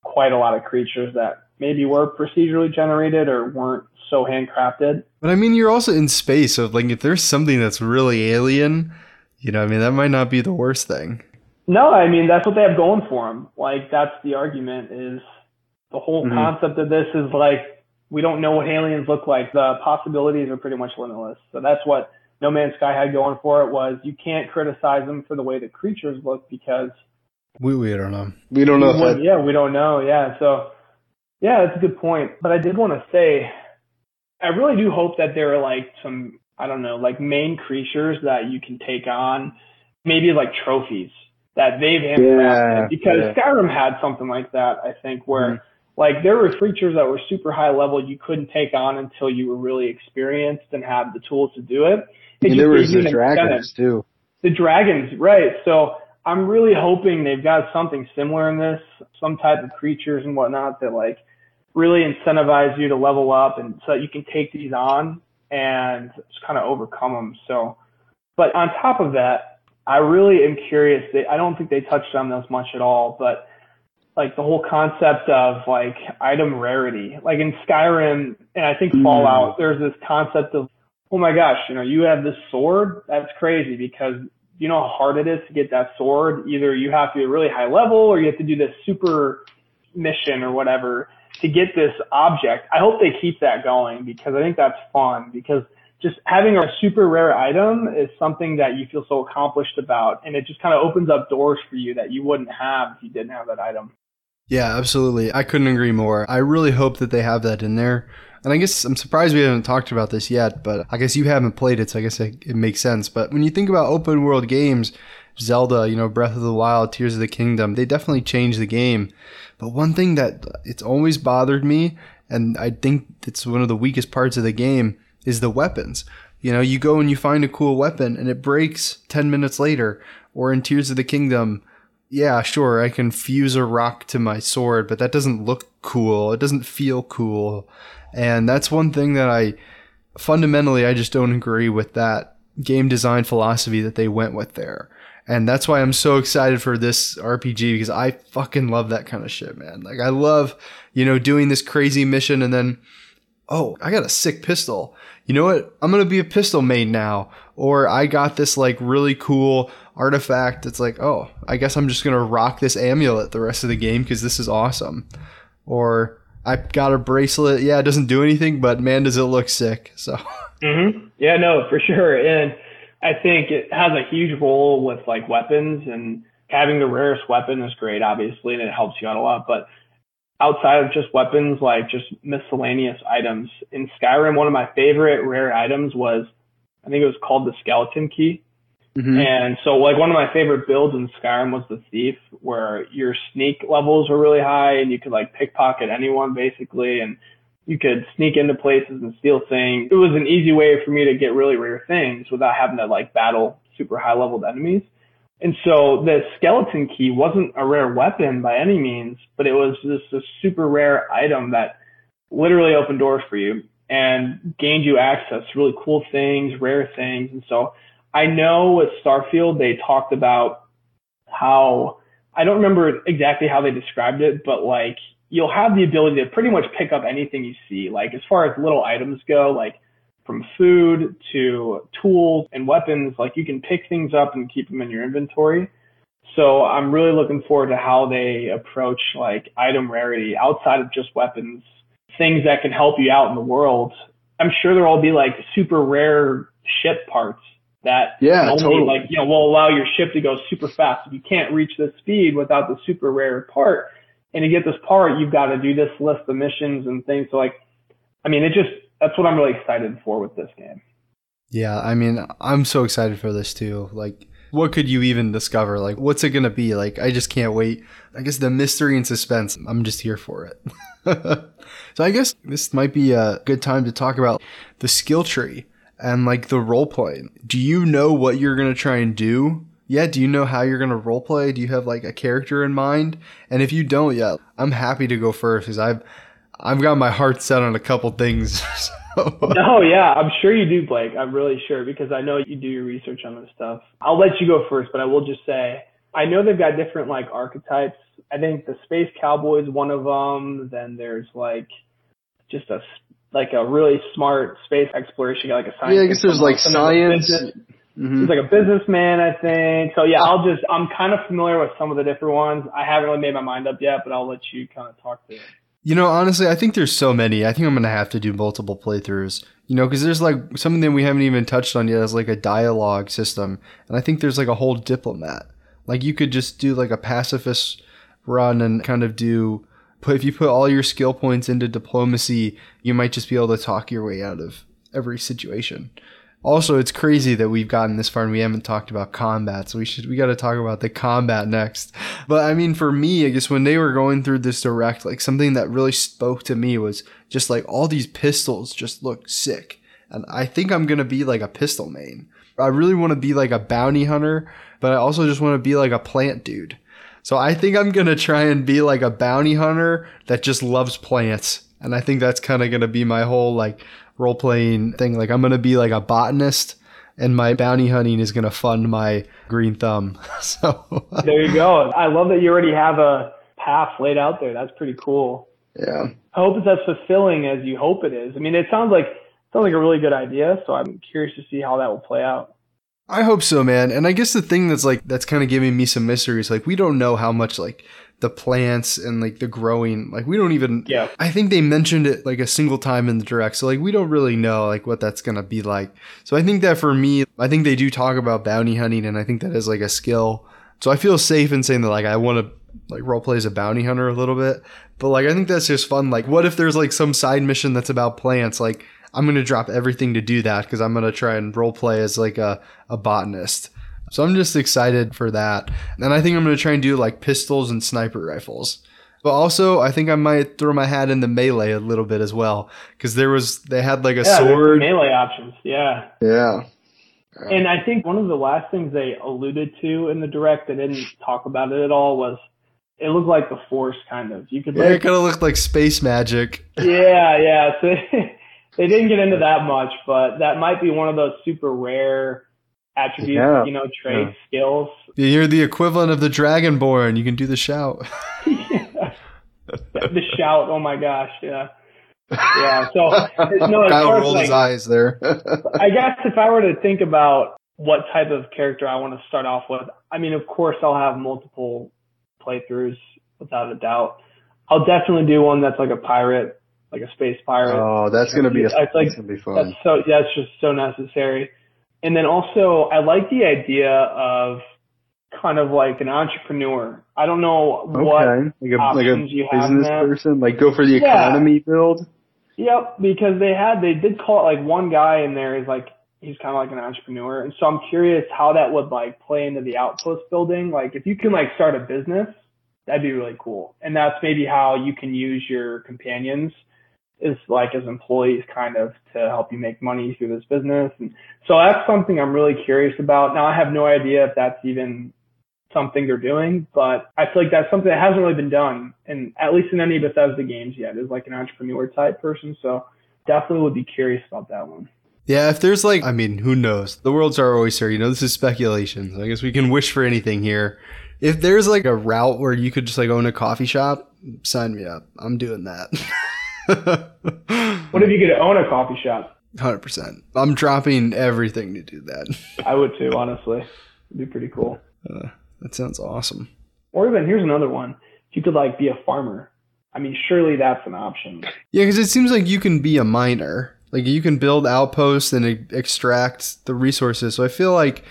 quite a lot of creatures that maybe were procedurally generated or weren't so handcrafted. But I mean, you're also in space, so like if there's something that's really alien, you know, I mean, that might not be the worst thing. No, I mean that's what they have going for them. Like that's the argument is the whole Mhm. concept of this is like we don't know what aliens look like. The possibilities are pretty much limitless. So that's what No Man's Sky had going for it was you can't criticize them for the way the creatures look because We we don't know. We don't know if yeah, we don't know. Yeah, so yeah, that's a good point. But I did want to say, I really do hope that there are like some, I don't know, like main creatures that you can take on, maybe like trophies that they've handcrafted. Yeah, because yeah. Skyrim had something like that, I think, where Mhm. like there were creatures that were super high level you couldn't take on until you were really experienced and had the tools to do it. It And there was the dragons too. The dragons, right. So I'm really hoping they've got something similar in this, some type of creatures and whatnot that like really incentivize you to level up and so that you can take these on and just kind of overcome them. So, but on top of that, I really am curious. They, I don't think they touched on this much at all, but like the whole concept of like item rarity, like in Skyrim and I think Mm. Fallout, there's this concept of, oh my gosh, you know, you have this sword. That's crazy because you know how hard it is to get that sword. Either you have to be really high level or you have to do this super mission or whatever to get this object. I hope they keep that going because I think that's fun because just having a super rare item is something that you feel so accomplished about and it just kind of opens up doors for you that you wouldn't have if you didn't have that item. Yeah, absolutely. I couldn't agree more. I really hope that they have that in there. And I guess I'm surprised we haven't talked about this yet, but I guess you haven't played it, so I guess it, it makes sense. But when you think about open world games, Zelda, you know, Breath of the Wild, Tears of the Kingdom, they definitely changed the game. But one thing that it's always bothered me, and I think it's one of the weakest parts of the game, is the weapons. You know, you go and you find a cool weapon and it breaks 10 minutes later. Or in Tears of the Kingdom, yeah, sure, I can fuse a rock to my sword, but that doesn't look cool. It doesn't feel cool. And that's one thing that I fundamentally I just don't agree with that game design philosophy that they went with there. And that's why I'm so excited for this RPG because I fucking love that kind of shit, man. Like I love, you know, doing this crazy mission and then oh, I got a sick pistol. You know what? I'm going to be a pistol main now. Or I got this like really cool artifact. It's like, oh, I guess I'm just going to rock this amulet the rest of the game because this is awesome. Or I got a bracelet. Yeah, it doesn't do anything, but man, does it look sick. So, Mm-hmm. Yeah, no, for sure. And I think it has a huge role with like weapons and having the rarest weapon is great, obviously, and it helps you out a lot. But outside of just weapons, like just miscellaneous items in Skyrim, one of my favorite rare items was, I think it was called the skeleton key. Mhm. And so like one of my favorite builds in Skyrim was the thief where your sneak levels were really high and you could like pickpocket anyone basically and you could sneak into places and steal things. It was an easy way for me to get really rare things without having to like battle super high leveled enemies. And so the skeleton key wasn't a rare weapon by any means, but it was just a super rare item that literally opened doors for you and gained you access to really cool things, rare things. And so I know with Starfield, they talked about how, I don't remember exactly how they described it, but like you'll have the ability to pretty much pick up anything you see. Like as far as little items go, like from food to tools and weapons. Like you can pick things up and keep them in your inventory. So I'm really looking forward to how they approach like item rarity outside of just weapons, things that can help you out in the world. I'm sure there'll be like super rare ship parts that Yeah, only totally. like you know will allow your ship to go super fast. If you can't reach this speed without the super rare part, and to get this part, you've got to do this list of missions and things. So like, I mean, it just that's what I'm really excited for with this game. Yeah, I mean, I'm so excited for this too. Like, what could you even discover? Like, what's it gonna be? Like, I just can't wait. I guess the mystery and suspense. I'm just here for it. so I guess this might be a good time to talk about the skill tree and like the role playing. Do you know what you're gonna try and do? Yeah, do you know how you're gonna role play? Do you have like a character in mind? And if you don't yet, I'm happy to go first because I've I've got my heart set on a couple things. so. No, yeah, I'm sure you do, Blake. I'm really sure because I know you do your research on this stuff. I'll let you go first, but I will just say I know they've got different like archetypes. I think the space cowboy is one of them. Then there's like just a like a really smart space exploration guy, like a science. Yeah, I guess there's like science. Mhm. He's like a businessman, I think. So yeah, I'll just I'm kind of familiar with some of the different ones. I haven't really made my mind up yet, but I'll let you kind of talk to it. You know, honestly, I think there's so many. I think I'm gonna have to do multiple playthroughs. You know, because there's like something that we haven't even touched on yet is like a dialogue system, and I think there's like a whole diplomat. Like you could just do like a pacifist run and kind of do. But if you put all your skill points into diplomacy, you might just be able to talk your way out of every situation. Also, it's crazy that we've gotten this far and we haven't talked about combat. So we should we got to talk about the combat next. But I mean, for me, I guess when they were going through this direct, like something that really spoke to me was just like all these pistols just look sick, and I think I'm gonna be like a pistol main. I really want to be like a bounty hunter, but I also just want to be like a plant dude. So I think I'm gonna try and be like a bounty hunter that just loves plants, and I think that's kind of gonna be my whole like role playing thing. Like I'm gonna be like a botanist, and my bounty hunting is gonna fund my green thumb. So There you go. I love that you already have a path laid out there. That's pretty cool. Yeah. I hope it's as fulfilling as you hope it is. I mean, it sounds like sounds like a really good idea. So I'm curious to see how that will play out. I hope so, man. And I guess the thing that's like that's kind of giving me some mystery is like we don't know how much like the plants and like the growing like we don't even Yeah. I think they mentioned it like a single time in the direct. So like we don't really know like what that's going to be like. So I think that for me, I think they do talk about bounty hunting and I think that is like a skill. So I feel safe in saying that like I want to like role play as a bounty hunter a little bit. But like I think that's just fun. Like what if there's like some side mission that's about plants? Like I'm going to drop everything to do that cuz I'm going to try and role play as like a a botanist. So I'm just excited for that. And I think I'm going to try and do like pistols and sniper rifles. But also, I think I might throw my hat in the melee a little bit as well because there was they had like a Yeah, sword. melee options. Yeah. Yeah. And I think one of the last things they alluded to in the direct, they didn't talk about it at all, was it looked like the Force kind of. You could Yeah, like, it kind of looked like space magic. yeah, yeah. So they didn't get into that much, but that might be one of those super rare attributes, Yeah. you know, traits, skills. You're the equivalent of the Dragonborn. You can do the shout. the shout, oh my gosh, yeah. Yeah. So there's no, as Kyle far as rolled like, his eyes there. I guess if I were to think about what type of character I want to start off with, I mean, of course, I'll have multiple playthroughs without a doubt. I'll definitely do one that's like a pirate, like a space pirate. oh, that's gonna be a, It's like- that's gonna be That's fun. so that's just so necessary. And then also, I like the idea of kind of like an entrepreneur. I don't know what. Okay, like a like a you business person, like go for the Yeah. economy build. Yep, because they had they did call it like one guy in there is like he's kind of like an entrepreneur, and so I'm curious how that would like play into the outpost building. Like if you can like start a business, that'd be really cool, and that's maybe how you can use your companions is like as employees kind of to help you make money through this business, and so that's something I'm really curious about. Now I have no idea if that's even something they're doing, but I feel like that's something that hasn't really been done, and at least in any Bethesda games yet, is like an entrepreneur type person. So definitely would be curious about that one. Yeah, if there's like, I mean, who knows? The world's our oyster. You know, this is speculation. So I guess we can wish for anything here. If there's like a route where you could just like own a coffee shop, sign me up. I'm doing that. What if you could own a coffee shop? Hundred percent. I'm dropping everything to do that. I would too, honestly. It'd be pretty cool. Uh, that sounds awesome. Or even here's another one. If you could like be a farmer. I mean, surely that's an option. Yeah, because it seems like you can be a miner. Like you can build outposts and e- extract the resources. So I feel like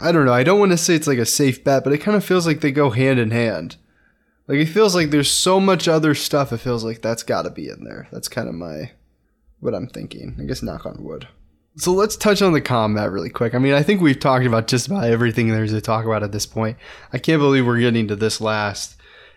I don't know. I don't want to say it's like a safe bet, but it kind of feels like they go hand in hand. Like it feels like there's so much other stuff. It feels like that's got to be in there. That's kind of my what I'm thinking. I guess knock on wood. So let's touch on the combat really quick. I mean, I think we've talked about just about everything there's to talk about at this point. I can't believe we're getting to this last.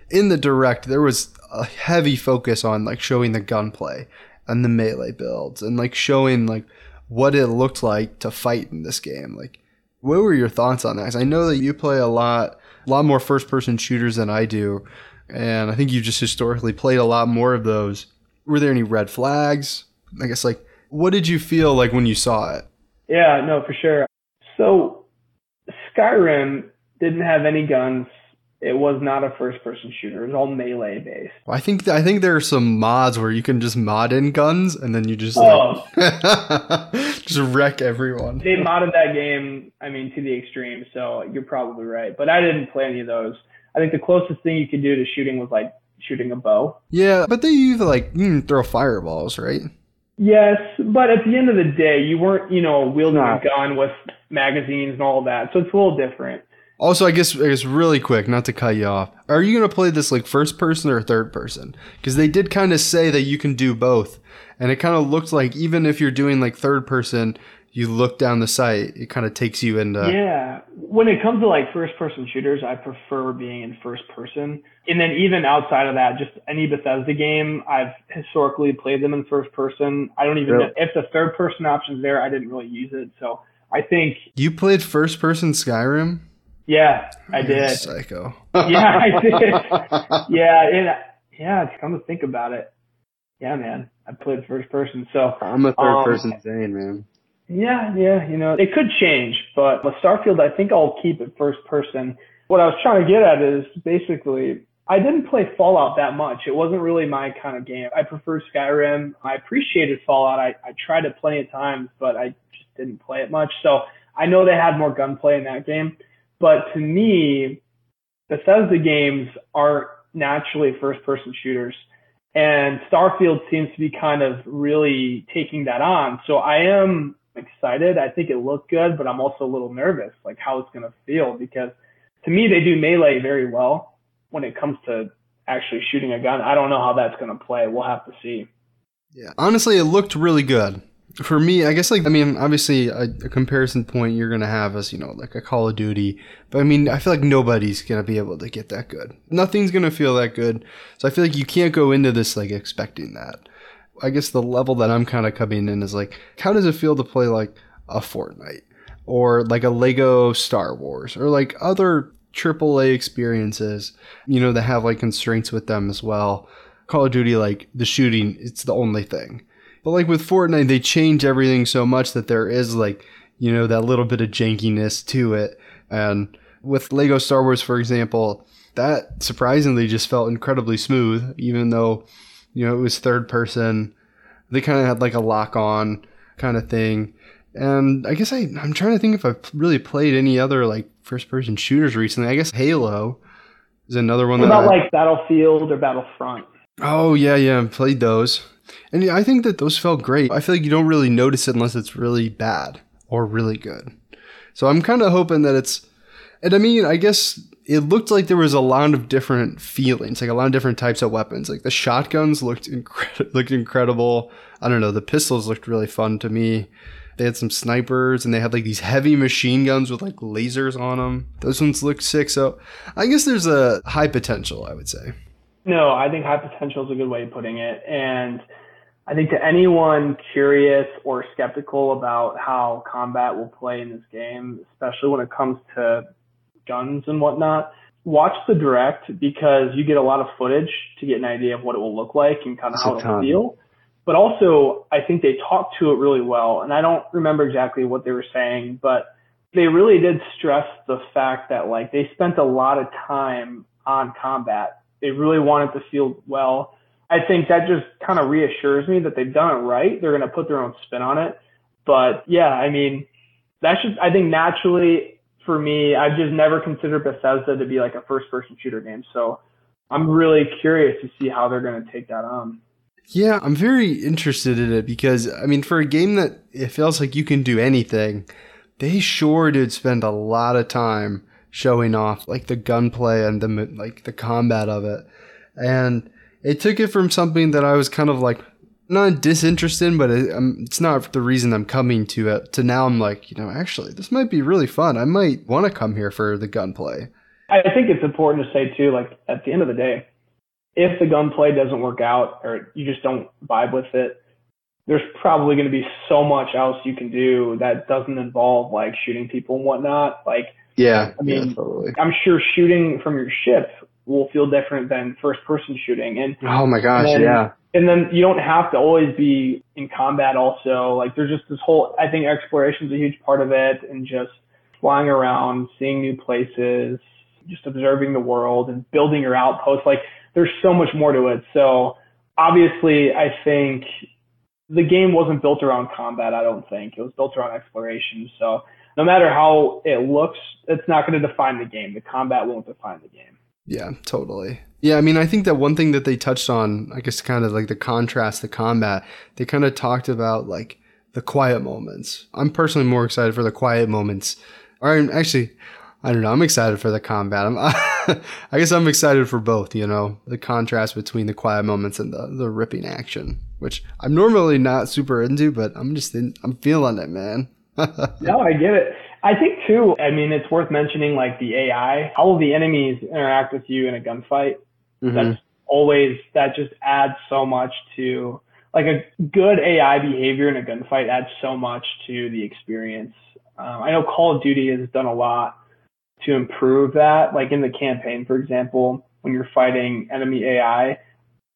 In the direct, there was a heavy focus on like showing the gunplay and the melee builds and like showing like what it looked like to fight in this game. Like, what were your thoughts on that? 'Cause I know that you play a lot, lot more first-person shooters than I do, and I think you just historically played a lot more of those. Were there any red flags? I guess like, what did you feel like when you saw it? Yeah, no, for sure. So Skyrim didn't have any guns. It was not a first person shooter. It was all melee based. Well, I think I think there are some mods where you can just mod in guns and then you just Oh. like, just wreck everyone. They modded that game, I mean, to the extreme, so you're probably right. But I didn't play any of those. I think the closest thing you could do to shooting was like shooting a bow. Yeah, but they use like you can throw fireballs, right? Yes, but at the end of the day, you weren't, you know, wielding No. a gun with magazines and all that. So it's a little different. Also, I guess I guess really quick, not to cut you off. Are you gonna play this like first person or third person? Because they did kind of say that you can do both, and it kind of looked like even if you're doing like third person, you look down the sight, it kind of takes you into. Yeah. When it comes to like first person shooters, I prefer being in first person. And then even outside of that, just any Bethesda game, I've historically played them in first person. I don't even Really? know if the third person option's there, I didn't really use it. So I think, You played first person Skyrim. Yeah, I You're did. Psycho. Yeah, I did. Yeah. And yeah, to come to think about it. Yeah, man, I played first person. So I'm a third Um, person Zane, man. Yeah, yeah, you know, it could change, but with Starfield, I think I'll keep it first person. What I was trying to get at is basically, I didn't play Fallout that much. It wasn't really my kind of game. I prefer Skyrim. I appreciated Fallout. I, I tried it plenty of times, but I just didn't play it much. So I know they had more gunplay in that game, but to me, Bethesda games aren't naturally first person shooters. And Starfield seems to be kind of really taking that on. So I am excited. I think it looked good, but I'm also a little nervous, like how it's going to feel because to me, they do melee very well when it comes to actually shooting a gun. I don't know how that's going to play. We'll have to see. Yeah, honestly, it looked really good. For me, I guess like I mean, obviously a, a comparison point you're gonna have is you know like a Call of Duty, but I mean I feel like nobody's gonna be able to get that good. Nothing's gonna feel that good, so I feel like you can't go into this like expecting that. I guess the level that I'm kind of coming in is like, how does it feel to play like a Fortnite or like a Lego Star Wars or like other AAA experiences, you know, that have like constraints with them as well. Call of Duty, like the shooting, it's the only thing. But like with Fortnite, they change everything so much that there is like, you know, that little bit of jankiness to it. And with Lego Star Wars, for example, that surprisingly just felt incredibly smooth, even though, you know, it was third person. They kind of had like a lock on kind of thing. And I guess I, I'm trying to think if I've really played any other like first person shooters recently. I guess Halo is another one What that about I, like Battlefield or Battlefront? Oh yeah, yeah, I've played those, and I think that those felt great. I feel like you don't really notice it unless it's really bad or really good. So I'm kind of hoping that it's, and I mean, I guess it looked like there was a lot of different feelings, like a lot of different types of weapons. Like the shotguns looked incre- looked incredible. I don't know, the pistols looked really fun to me. They had some snipers and they had like these heavy machine guns with like lasers on them. Those ones looked sick. So I guess there's a high potential, I would say. No, I think high potential is a good way of putting it. And I think to anyone curious or skeptical about how combat will play in this game, especially when it comes to guns and whatnot, watch the direct because you get a lot of footage to get an idea of what it will look like and kind of It's how it'll feel. But also, I think they talked to it really well. And I don't remember exactly what they were saying, but they really did stress the fact that like they spent a lot of time on combat. They really wanted to feel well. I think that just kind of reassures me that they've done it right. They're going to put their own spin on it. But yeah, I mean, that's just, I think naturally for me, I've just never considered Bethesda to be like a first person shooter game. So I'm really curious to see how they're going to take that on. Yeah, I'm very interested in it because, I mean, for a game that it feels like you can do anything, they sure did spend a lot of time showing off like the gunplay and the like the combat of it. And it took it from something that I was kind of like not disinterested, in, but it, um, it's not the reason I'm coming to it. To now, I'm like, you know, actually, this might be really fun. I might want to come here for the gunplay. I think it's important to say too, like at the end of the day, if the gunplay doesn't work out or you just don't vibe with it, there's probably going to be so much else you can do that doesn't involve like shooting people and whatnot. Like, yeah, I mean, yeah, totally. I'm sure shooting from your ship will feel different than first person shooting. And oh my gosh, and, yeah. And then you don't have to always be in combat also. Like there's just this whole, I think exploration is a huge part of it and just flying around, seeing new places, just observing the world and building your outposts. Like there's so much more to it. So obviously I think the game wasn't built around combat. I don't think it was built around exploration. So no matter how it looks, it's not going to define the game. The combat won't define the game. Yeah, totally. Yeah, I mean, I think that one thing that they touched on, I guess, kind of like the contrast, the combat, they kind of talked about like the quiet moments. I'm personally more excited for the quiet moments. Or actually, I don't know. I'm excited for the combat. I'm, I guess I'm excited for both. You know, the contrast between the quiet moments and the the ripping action, which I'm normally not super into, but I'm just in, I'm feeling it, man. no, I get it. I think too. I mean, it's worth mentioning like the AI. How will the enemies interact with you in a gunfight? Mm-hmm. That's always that just adds so much to like a good AI behavior in a gunfight adds so much to the experience. Um, I know Call of Duty has done a lot to improve that. Like in the campaign, for example, when you're fighting enemy AI,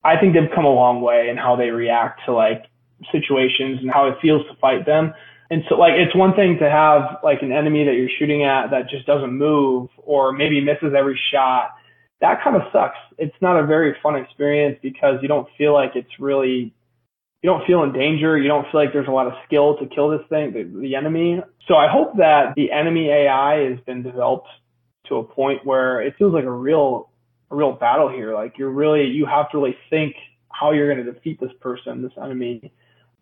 I think they've come a long way in how they react to like situations and how it feels to fight them. And so like it's one thing to have like an enemy that you're shooting at that just doesn't move or maybe misses every shot. That kind of sucks. It's not a very fun experience because you don't feel like it's really you don't feel in danger. You don't feel like there's a lot of skill to kill this thing, the, the enemy. So I hope that the enemy AI has been developed to a point where it feels like a real, a real battle here. Like you're really, you have to really think how you're going to defeat this person, this enemy.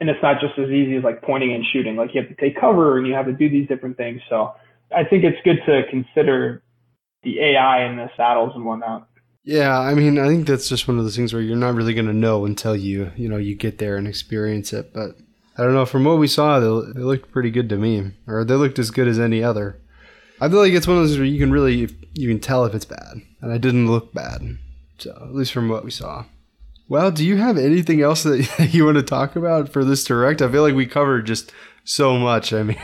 And it's not just as easy as like pointing and shooting. Like you have to take cover and you have to do these different things. So I think it's good to consider the AI in the saddles and whatnot. Yeah, I mean, I think that's just one of those things where you're not really going to know until you, you know, you get there and experience it. But I don't know. From what we saw, they, they looked pretty good to me, or they looked as good as any other. I feel like it's one of those where you can really, you can tell if it's bad, and I didn't look bad. So at least from what we saw. Well, do you have anything else that you want to talk about for this direct? I feel like we covered just so much. I mean,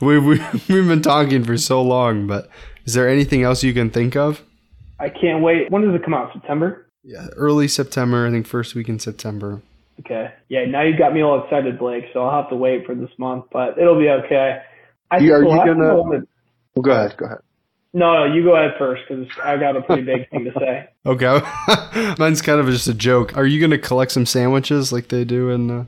we, we, we've been talking for so long, but is there anything else you can think of? I can't wait. When does it come out? September? Yeah, early September. I think first week in September. Okay. Yeah, now you've got me all excited, Blake. So I'll have to wait for this month, but it'll be okay. I you, are you gonna? Well, go ahead. Go ahead. No, no, you go ahead first because I got a pretty big thing to say. Okay, mine's kind of just a joke. Are you gonna collect some sandwiches like they do in? Uh...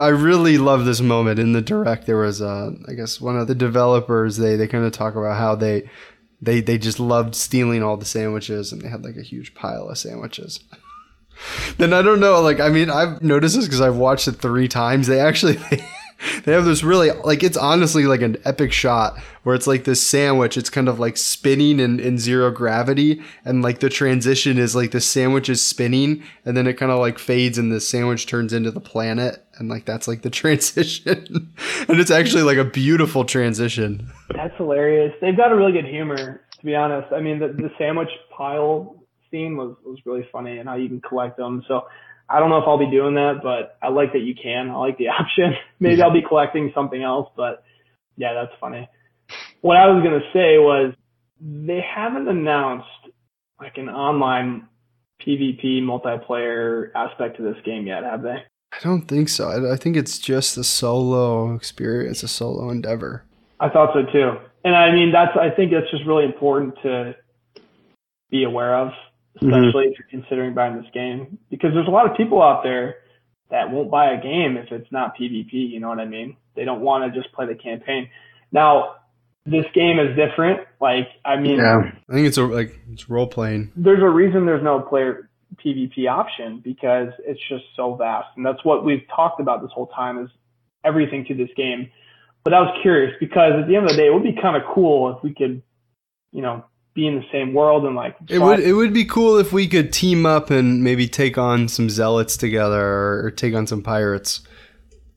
I really love this moment in the direct. There was, uh, I guess, one of the developers. They they kind of talk about how they they they just loved stealing all the sandwiches and they had like a huge pile of sandwiches. then I don't know, like I mean, I've noticed this because I've watched it three times. They actually they have this really like it's honestly like an epic shot where it's like this sandwich. It's kind of like spinning in, in zero gravity, and like the transition is like the sandwich is spinning, and then it kind of like fades, and the sandwich turns into the planet, and like that's like the transition, and it's actually like a beautiful transition. That's hilarious. They've got a really good humor, to be honest. I mean, the the sandwich pile scene was was really funny, and how you can collect them. So I don't know if I'll be doing that, but I like that you can. I like the option. Maybe I'll be collecting something else, but yeah, that's funny. What I was going to say was they haven't announced like an online PvP multiplayer aspect to this game yet, have they? I don't think so. I, I think it's just a solo experience, a solo endeavor. I thought so too. And I mean, that's, I think that's just really important to be aware of especially mm-hmm. if you're considering buying this game, because there's a lot of people out there that won't buy a game if it's not PvP. You know what I mean? They don't want to just play the campaign. Now, this game is different. Like, I mean, yeah, I think it's a, like it's role playing. There's a reason there's no player PvP option because it's just so vast, and that's what we've talked about this whole time is everything to this game. But I was curious because at the end of the day, it would be kind of cool if we could, you know, be in the same world and like. It would it would be cool if we could team up and maybe take on some zealots together or, or take on some pirates,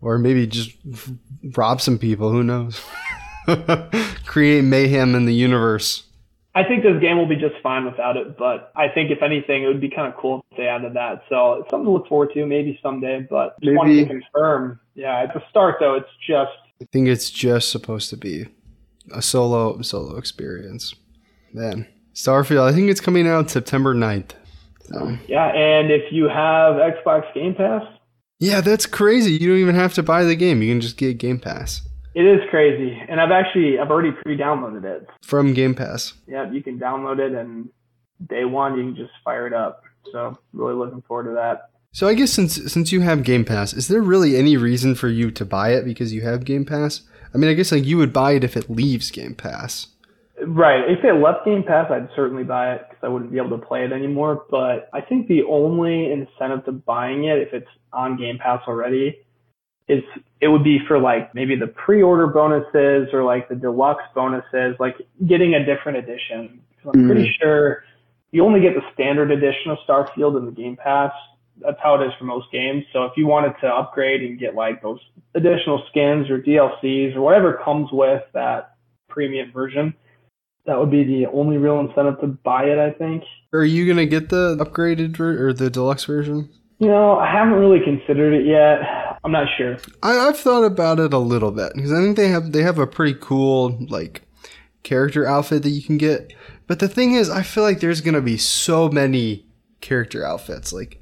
or maybe just rob some people. Who knows? Create mayhem in the universe. I think this game will be just fine without it, but I think if anything, it would be kind of cool if they added that. So it's something to look forward to, maybe someday. But just maybe. wanted to confirm. Yeah, at the start though, it's just. I think it's just supposed to be a solo solo experience. Man, Starfield. I think it's coming out September 9th. So. Yeah, and if you have Xbox Game Pass. Yeah, that's crazy. You don't even have to buy the game. You can just get Game Pass. It is crazy, and I've actually I've already pre-downloaded it from Game Pass. Yeah, you can download it, and day one you can just fire it up. So really looking forward to that. So I guess since since you have Game Pass, is there really any reason for you to buy it because you have Game Pass? I mean, I guess like you would buy it if it leaves Game Pass. Right. If it left Game Pass, I'd certainly buy it because I wouldn't be able to play it anymore. But I think the only incentive to buying it, if it's on Game Pass already, is it would be for like maybe the pre-order bonuses or like the deluxe bonuses, like getting a different edition. I'm mm. pretty sure you only get the standard edition of Starfield in the Game Pass. That's how it is for most games. So if you wanted to upgrade and get like those additional skins or DLCs or whatever comes with that premium version, that would be the only real incentive to buy it, I think. Are you going to get the upgraded ver- or the deluxe version? You know, I haven't really considered it yet. I'm not sure. I, have thought about it a little bit because I think they have they have a pretty cool like character outfit that you can get. But the thing is, I feel like there's gonna be so many character outfits. Like,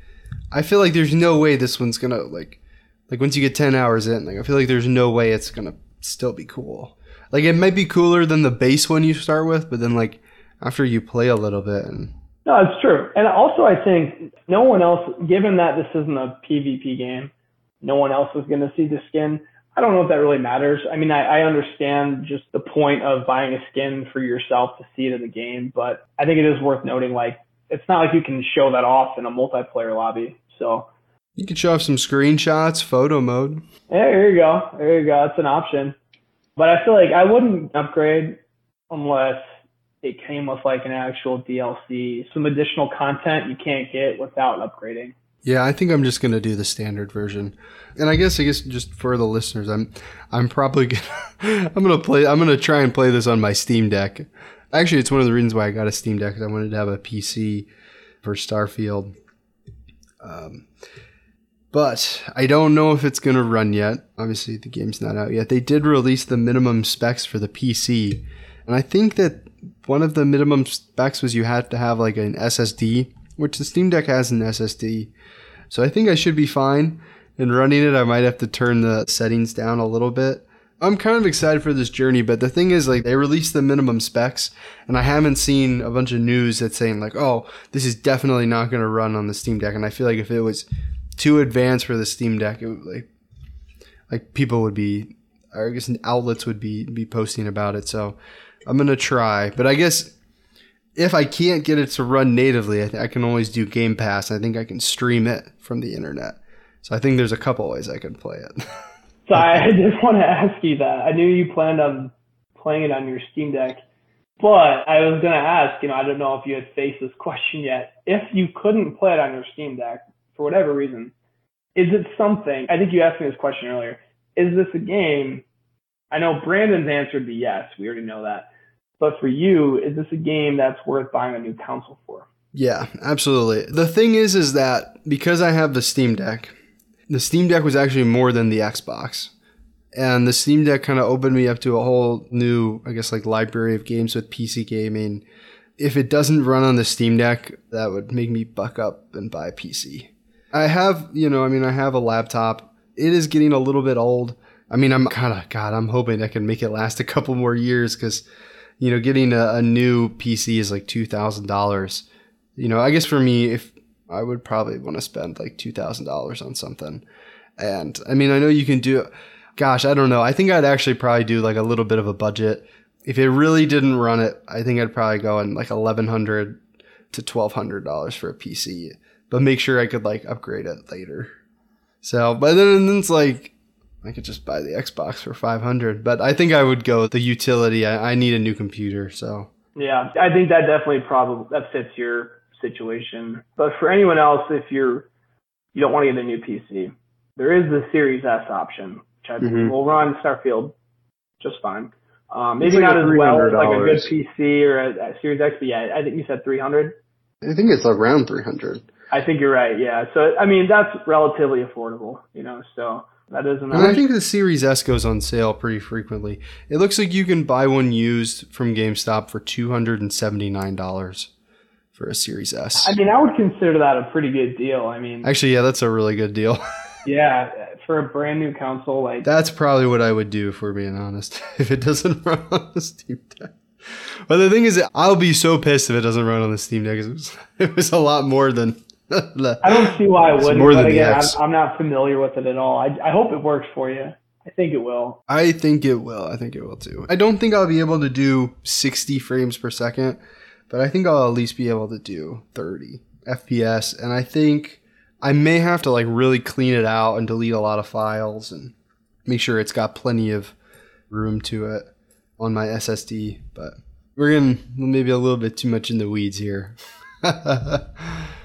I feel like there's no way this one's gonna like like once you get ten hours in. Like, I feel like there's no way it's gonna still be cool. Like, it might be cooler than the base one you start with, but then like after you play a little bit and no, it's true. And also, I think no one else, given that this isn't a PvP game, no one else is going to see the skin. I don't know if that really matters. I mean, I, I understand just the point of buying a skin for yourself to see it in the game, but I think it is worth noting, like, it's not like you can show that off in a multiplayer lobby. So you can show off some screenshots, photo mode. Yeah, there you go. There you go. That's an option. But I feel like I wouldn't upgrade unless it came with like an actual DLC, some additional content you can't get without upgrading. Yeah, I think I'm just gonna do the standard version, and I guess I guess just for the listeners, I'm I'm probably gonna I'm gonna play I'm gonna try and play this on my Steam Deck. Actually, it's one of the reasons why I got a Steam Deck because I wanted to have a PC for Starfield. Um, but I don't know if it's gonna run yet. Obviously, the game's not out yet. They did release the minimum specs for the PC, and I think that one of the minimum specs was you had to have like an SSD, which the Steam Deck has an SSD. So I think I should be fine. In running it, I might have to turn the settings down a little bit. I'm kind of excited for this journey, but the thing is, like, they released the minimum specs, and I haven't seen a bunch of news that's saying, like, oh, this is definitely not going to run on the Steam Deck. And I feel like if it was too advanced for the Steam Deck, it would, like, like people would be, I guess outlets would be be posting about it. So I'm gonna try, but I guess if I can't get it to run natively, I, th- I can always do Game Pass. I think I can stream it from the internet. So I think there's a couple ways I can play it. so I just want to ask you that. I knew you planned on playing it on your Steam Deck, but I was going to ask, you know, I don't know if you had faced this question yet. If you couldn't play it on your Steam Deck for whatever reason, is it something? I think you asked me this question earlier. Is this a game? I know Brandon's answer would be yes. We already know that. But for you, is this a game that's worth buying a new console for? Yeah, absolutely. The thing is, is that because I have the Steam Deck, the Steam Deck was actually more than the Xbox. And the Steam Deck kind of opened me up to a whole new, I guess, like library of games with PC gaming. If it doesn't run on the Steam Deck, that would make me buck up and buy a PC. I have, you know, I mean, I have a laptop. It is getting a little bit old. I mean, I'm kind of, God, I'm hoping I can make it last a couple more years because you know, getting a, a new PC is like two thousand dollars, You know, I guess for me, if I would probably want to spend like two thousand dollars on something, and I mean, I know you can do. Gosh, I don't know. I think I'd actually probably do like a little bit of a budget. If it really didn't run it, I think I'd probably go in like eleven hundred to twelve hundred dollars for a PC, but make sure I could like upgrade it later. So, but then it's like I could just buy the Xbox for five hundred. But I think I would go the utility. I, I need a new computer, so yeah, I think that definitely probably that fits your situation. But for anyone else, if you're you don't want to get a new PC, there is the Series S option, which I mm-hmm. will run Starfield just fine. Um, maybe like not as well as like a good PC or a, a Series X, but yeah, I think you said 300. I think it's around 300. I think you're right. Yeah. So I mean, that's relatively affordable, you know. So that is And I think the Series S goes on sale pretty frequently. It looks like you can buy one used from GameStop for two hundred and seventy nine dollars for a Series S. I mean, I would consider that a pretty good deal. I mean, actually, yeah, that's a really good deal. yeah, for a brand new console, like that's probably what I would do, if we're being honest. if it doesn't run on the Steam Deck. But the thing is, I'll be so pissed if it doesn't run on the Steam Deck. It was, it was a lot more than I don't see why it wouldn't. More than again, I'm, I'm, not familiar with it at all. I, I hope it works for you. I think it will. I think it will. I think it will too. I don't think I'll be able to do 60 frames per second, but I think I'll at least be able to do 30 FPS. And I think I may have to like really clean it out and delete a lot of files and make sure it's got plenty of room to it on my SSD. But we're getting maybe a little bit too much in the weeds here.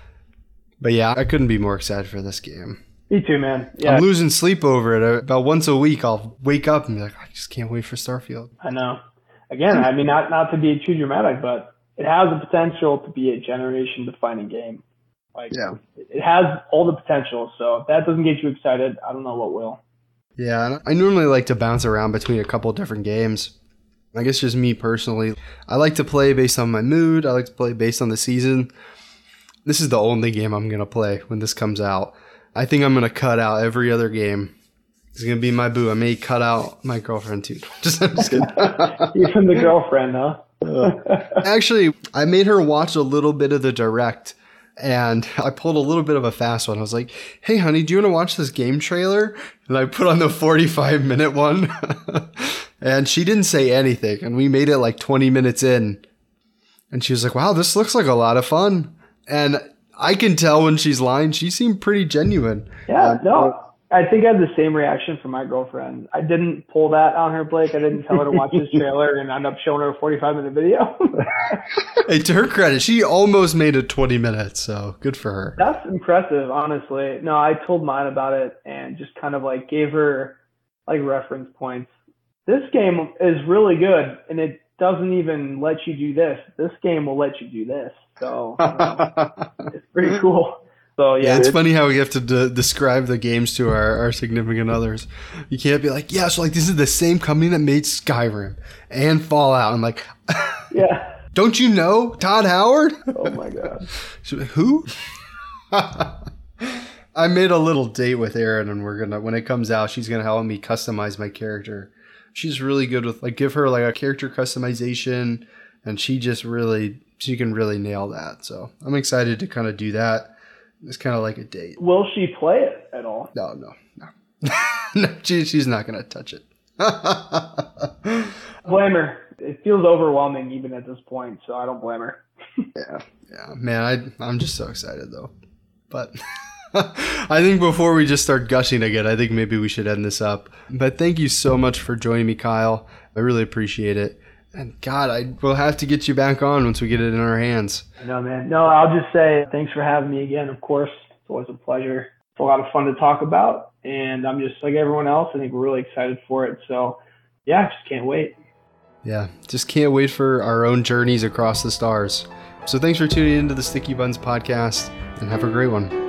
But yeah, I couldn't be more excited for this game. Me too, man. Yeah. I'm losing sleep over it. About once a week, I'll wake up and be like, I just can't wait for Starfield. I know. Again, I mean, not not to be too dramatic, but it has the potential to be a generation-defining game. Like, yeah, it has all the potential. So if that doesn't get you excited, I don't know what will. Yeah, I normally like to bounce around between a couple different games. I guess just me personally, I like to play based on my mood. I like to play based on the season. This is the only game I'm going to play when this comes out. I think I'm going to cut out every other game. It's going to be my boo. I may cut out my girlfriend too. just, just Even the girlfriend, huh? Actually, I made her watch a little bit of the direct and I pulled a little bit of a fast one. I was like, "Hey, honey, do you want to watch this game trailer?" And I put on the 45 minute one, and she didn't say anything. And we made it like 20 minutes in, and she was like, "Wow, this looks like a lot of fun." And I can tell when she's lying. She seemed pretty genuine. Yeah, um, no. I think I had the same reaction from my girlfriend. I didn't pull that on her, Blake. I didn't tell her to watch this trailer and end up showing her a 45 minute video. hey, to her credit, she almost made it 20 minutes, so good for her. That's impressive, honestly. No, I told mine about it and just kind of like gave her like reference points. This game is really good and it doesn't even let you do this. This game will let you do this. So it's pretty cool. So yeah, yeah it's, it's, funny how we have to de- describe the games to our, our significant others. You can't be like, yeah, so like this is the same company that made Skyrim and Fallout. I'm like, yeah. Don't you know Todd Howard? Oh my god. Who? I made a little date with Erin, and we're gonna when it comes out, she's gonna help me customize my character. She's really good with like give her like a character customization, and she just really she can really nail that. So I'm excited to kind of do that. It's kind of like a date. Will she play it at all? No, no, no. no she, she's not going to touch it. blame her. It feels overwhelming even at this point, so I don't blame her. yeah, yeah, man. I I'm just so excited though. But I think before we just start gushing again, I think maybe we should end this up. But thank you so much for joining me, Kyle. I really appreciate it. And God, I will have to get you back on once we get it in our hands. No, man. No, I'll just say thanks for having me again. Of course, it's always a pleasure. It's a lot of fun to talk about, and I'm just like everyone else. I think we're really excited for it. So, yeah, just can't wait. Yeah, just can't wait for our own journeys across the stars. So, thanks for tuning into the Sticky Buttons podcast, and have a great one.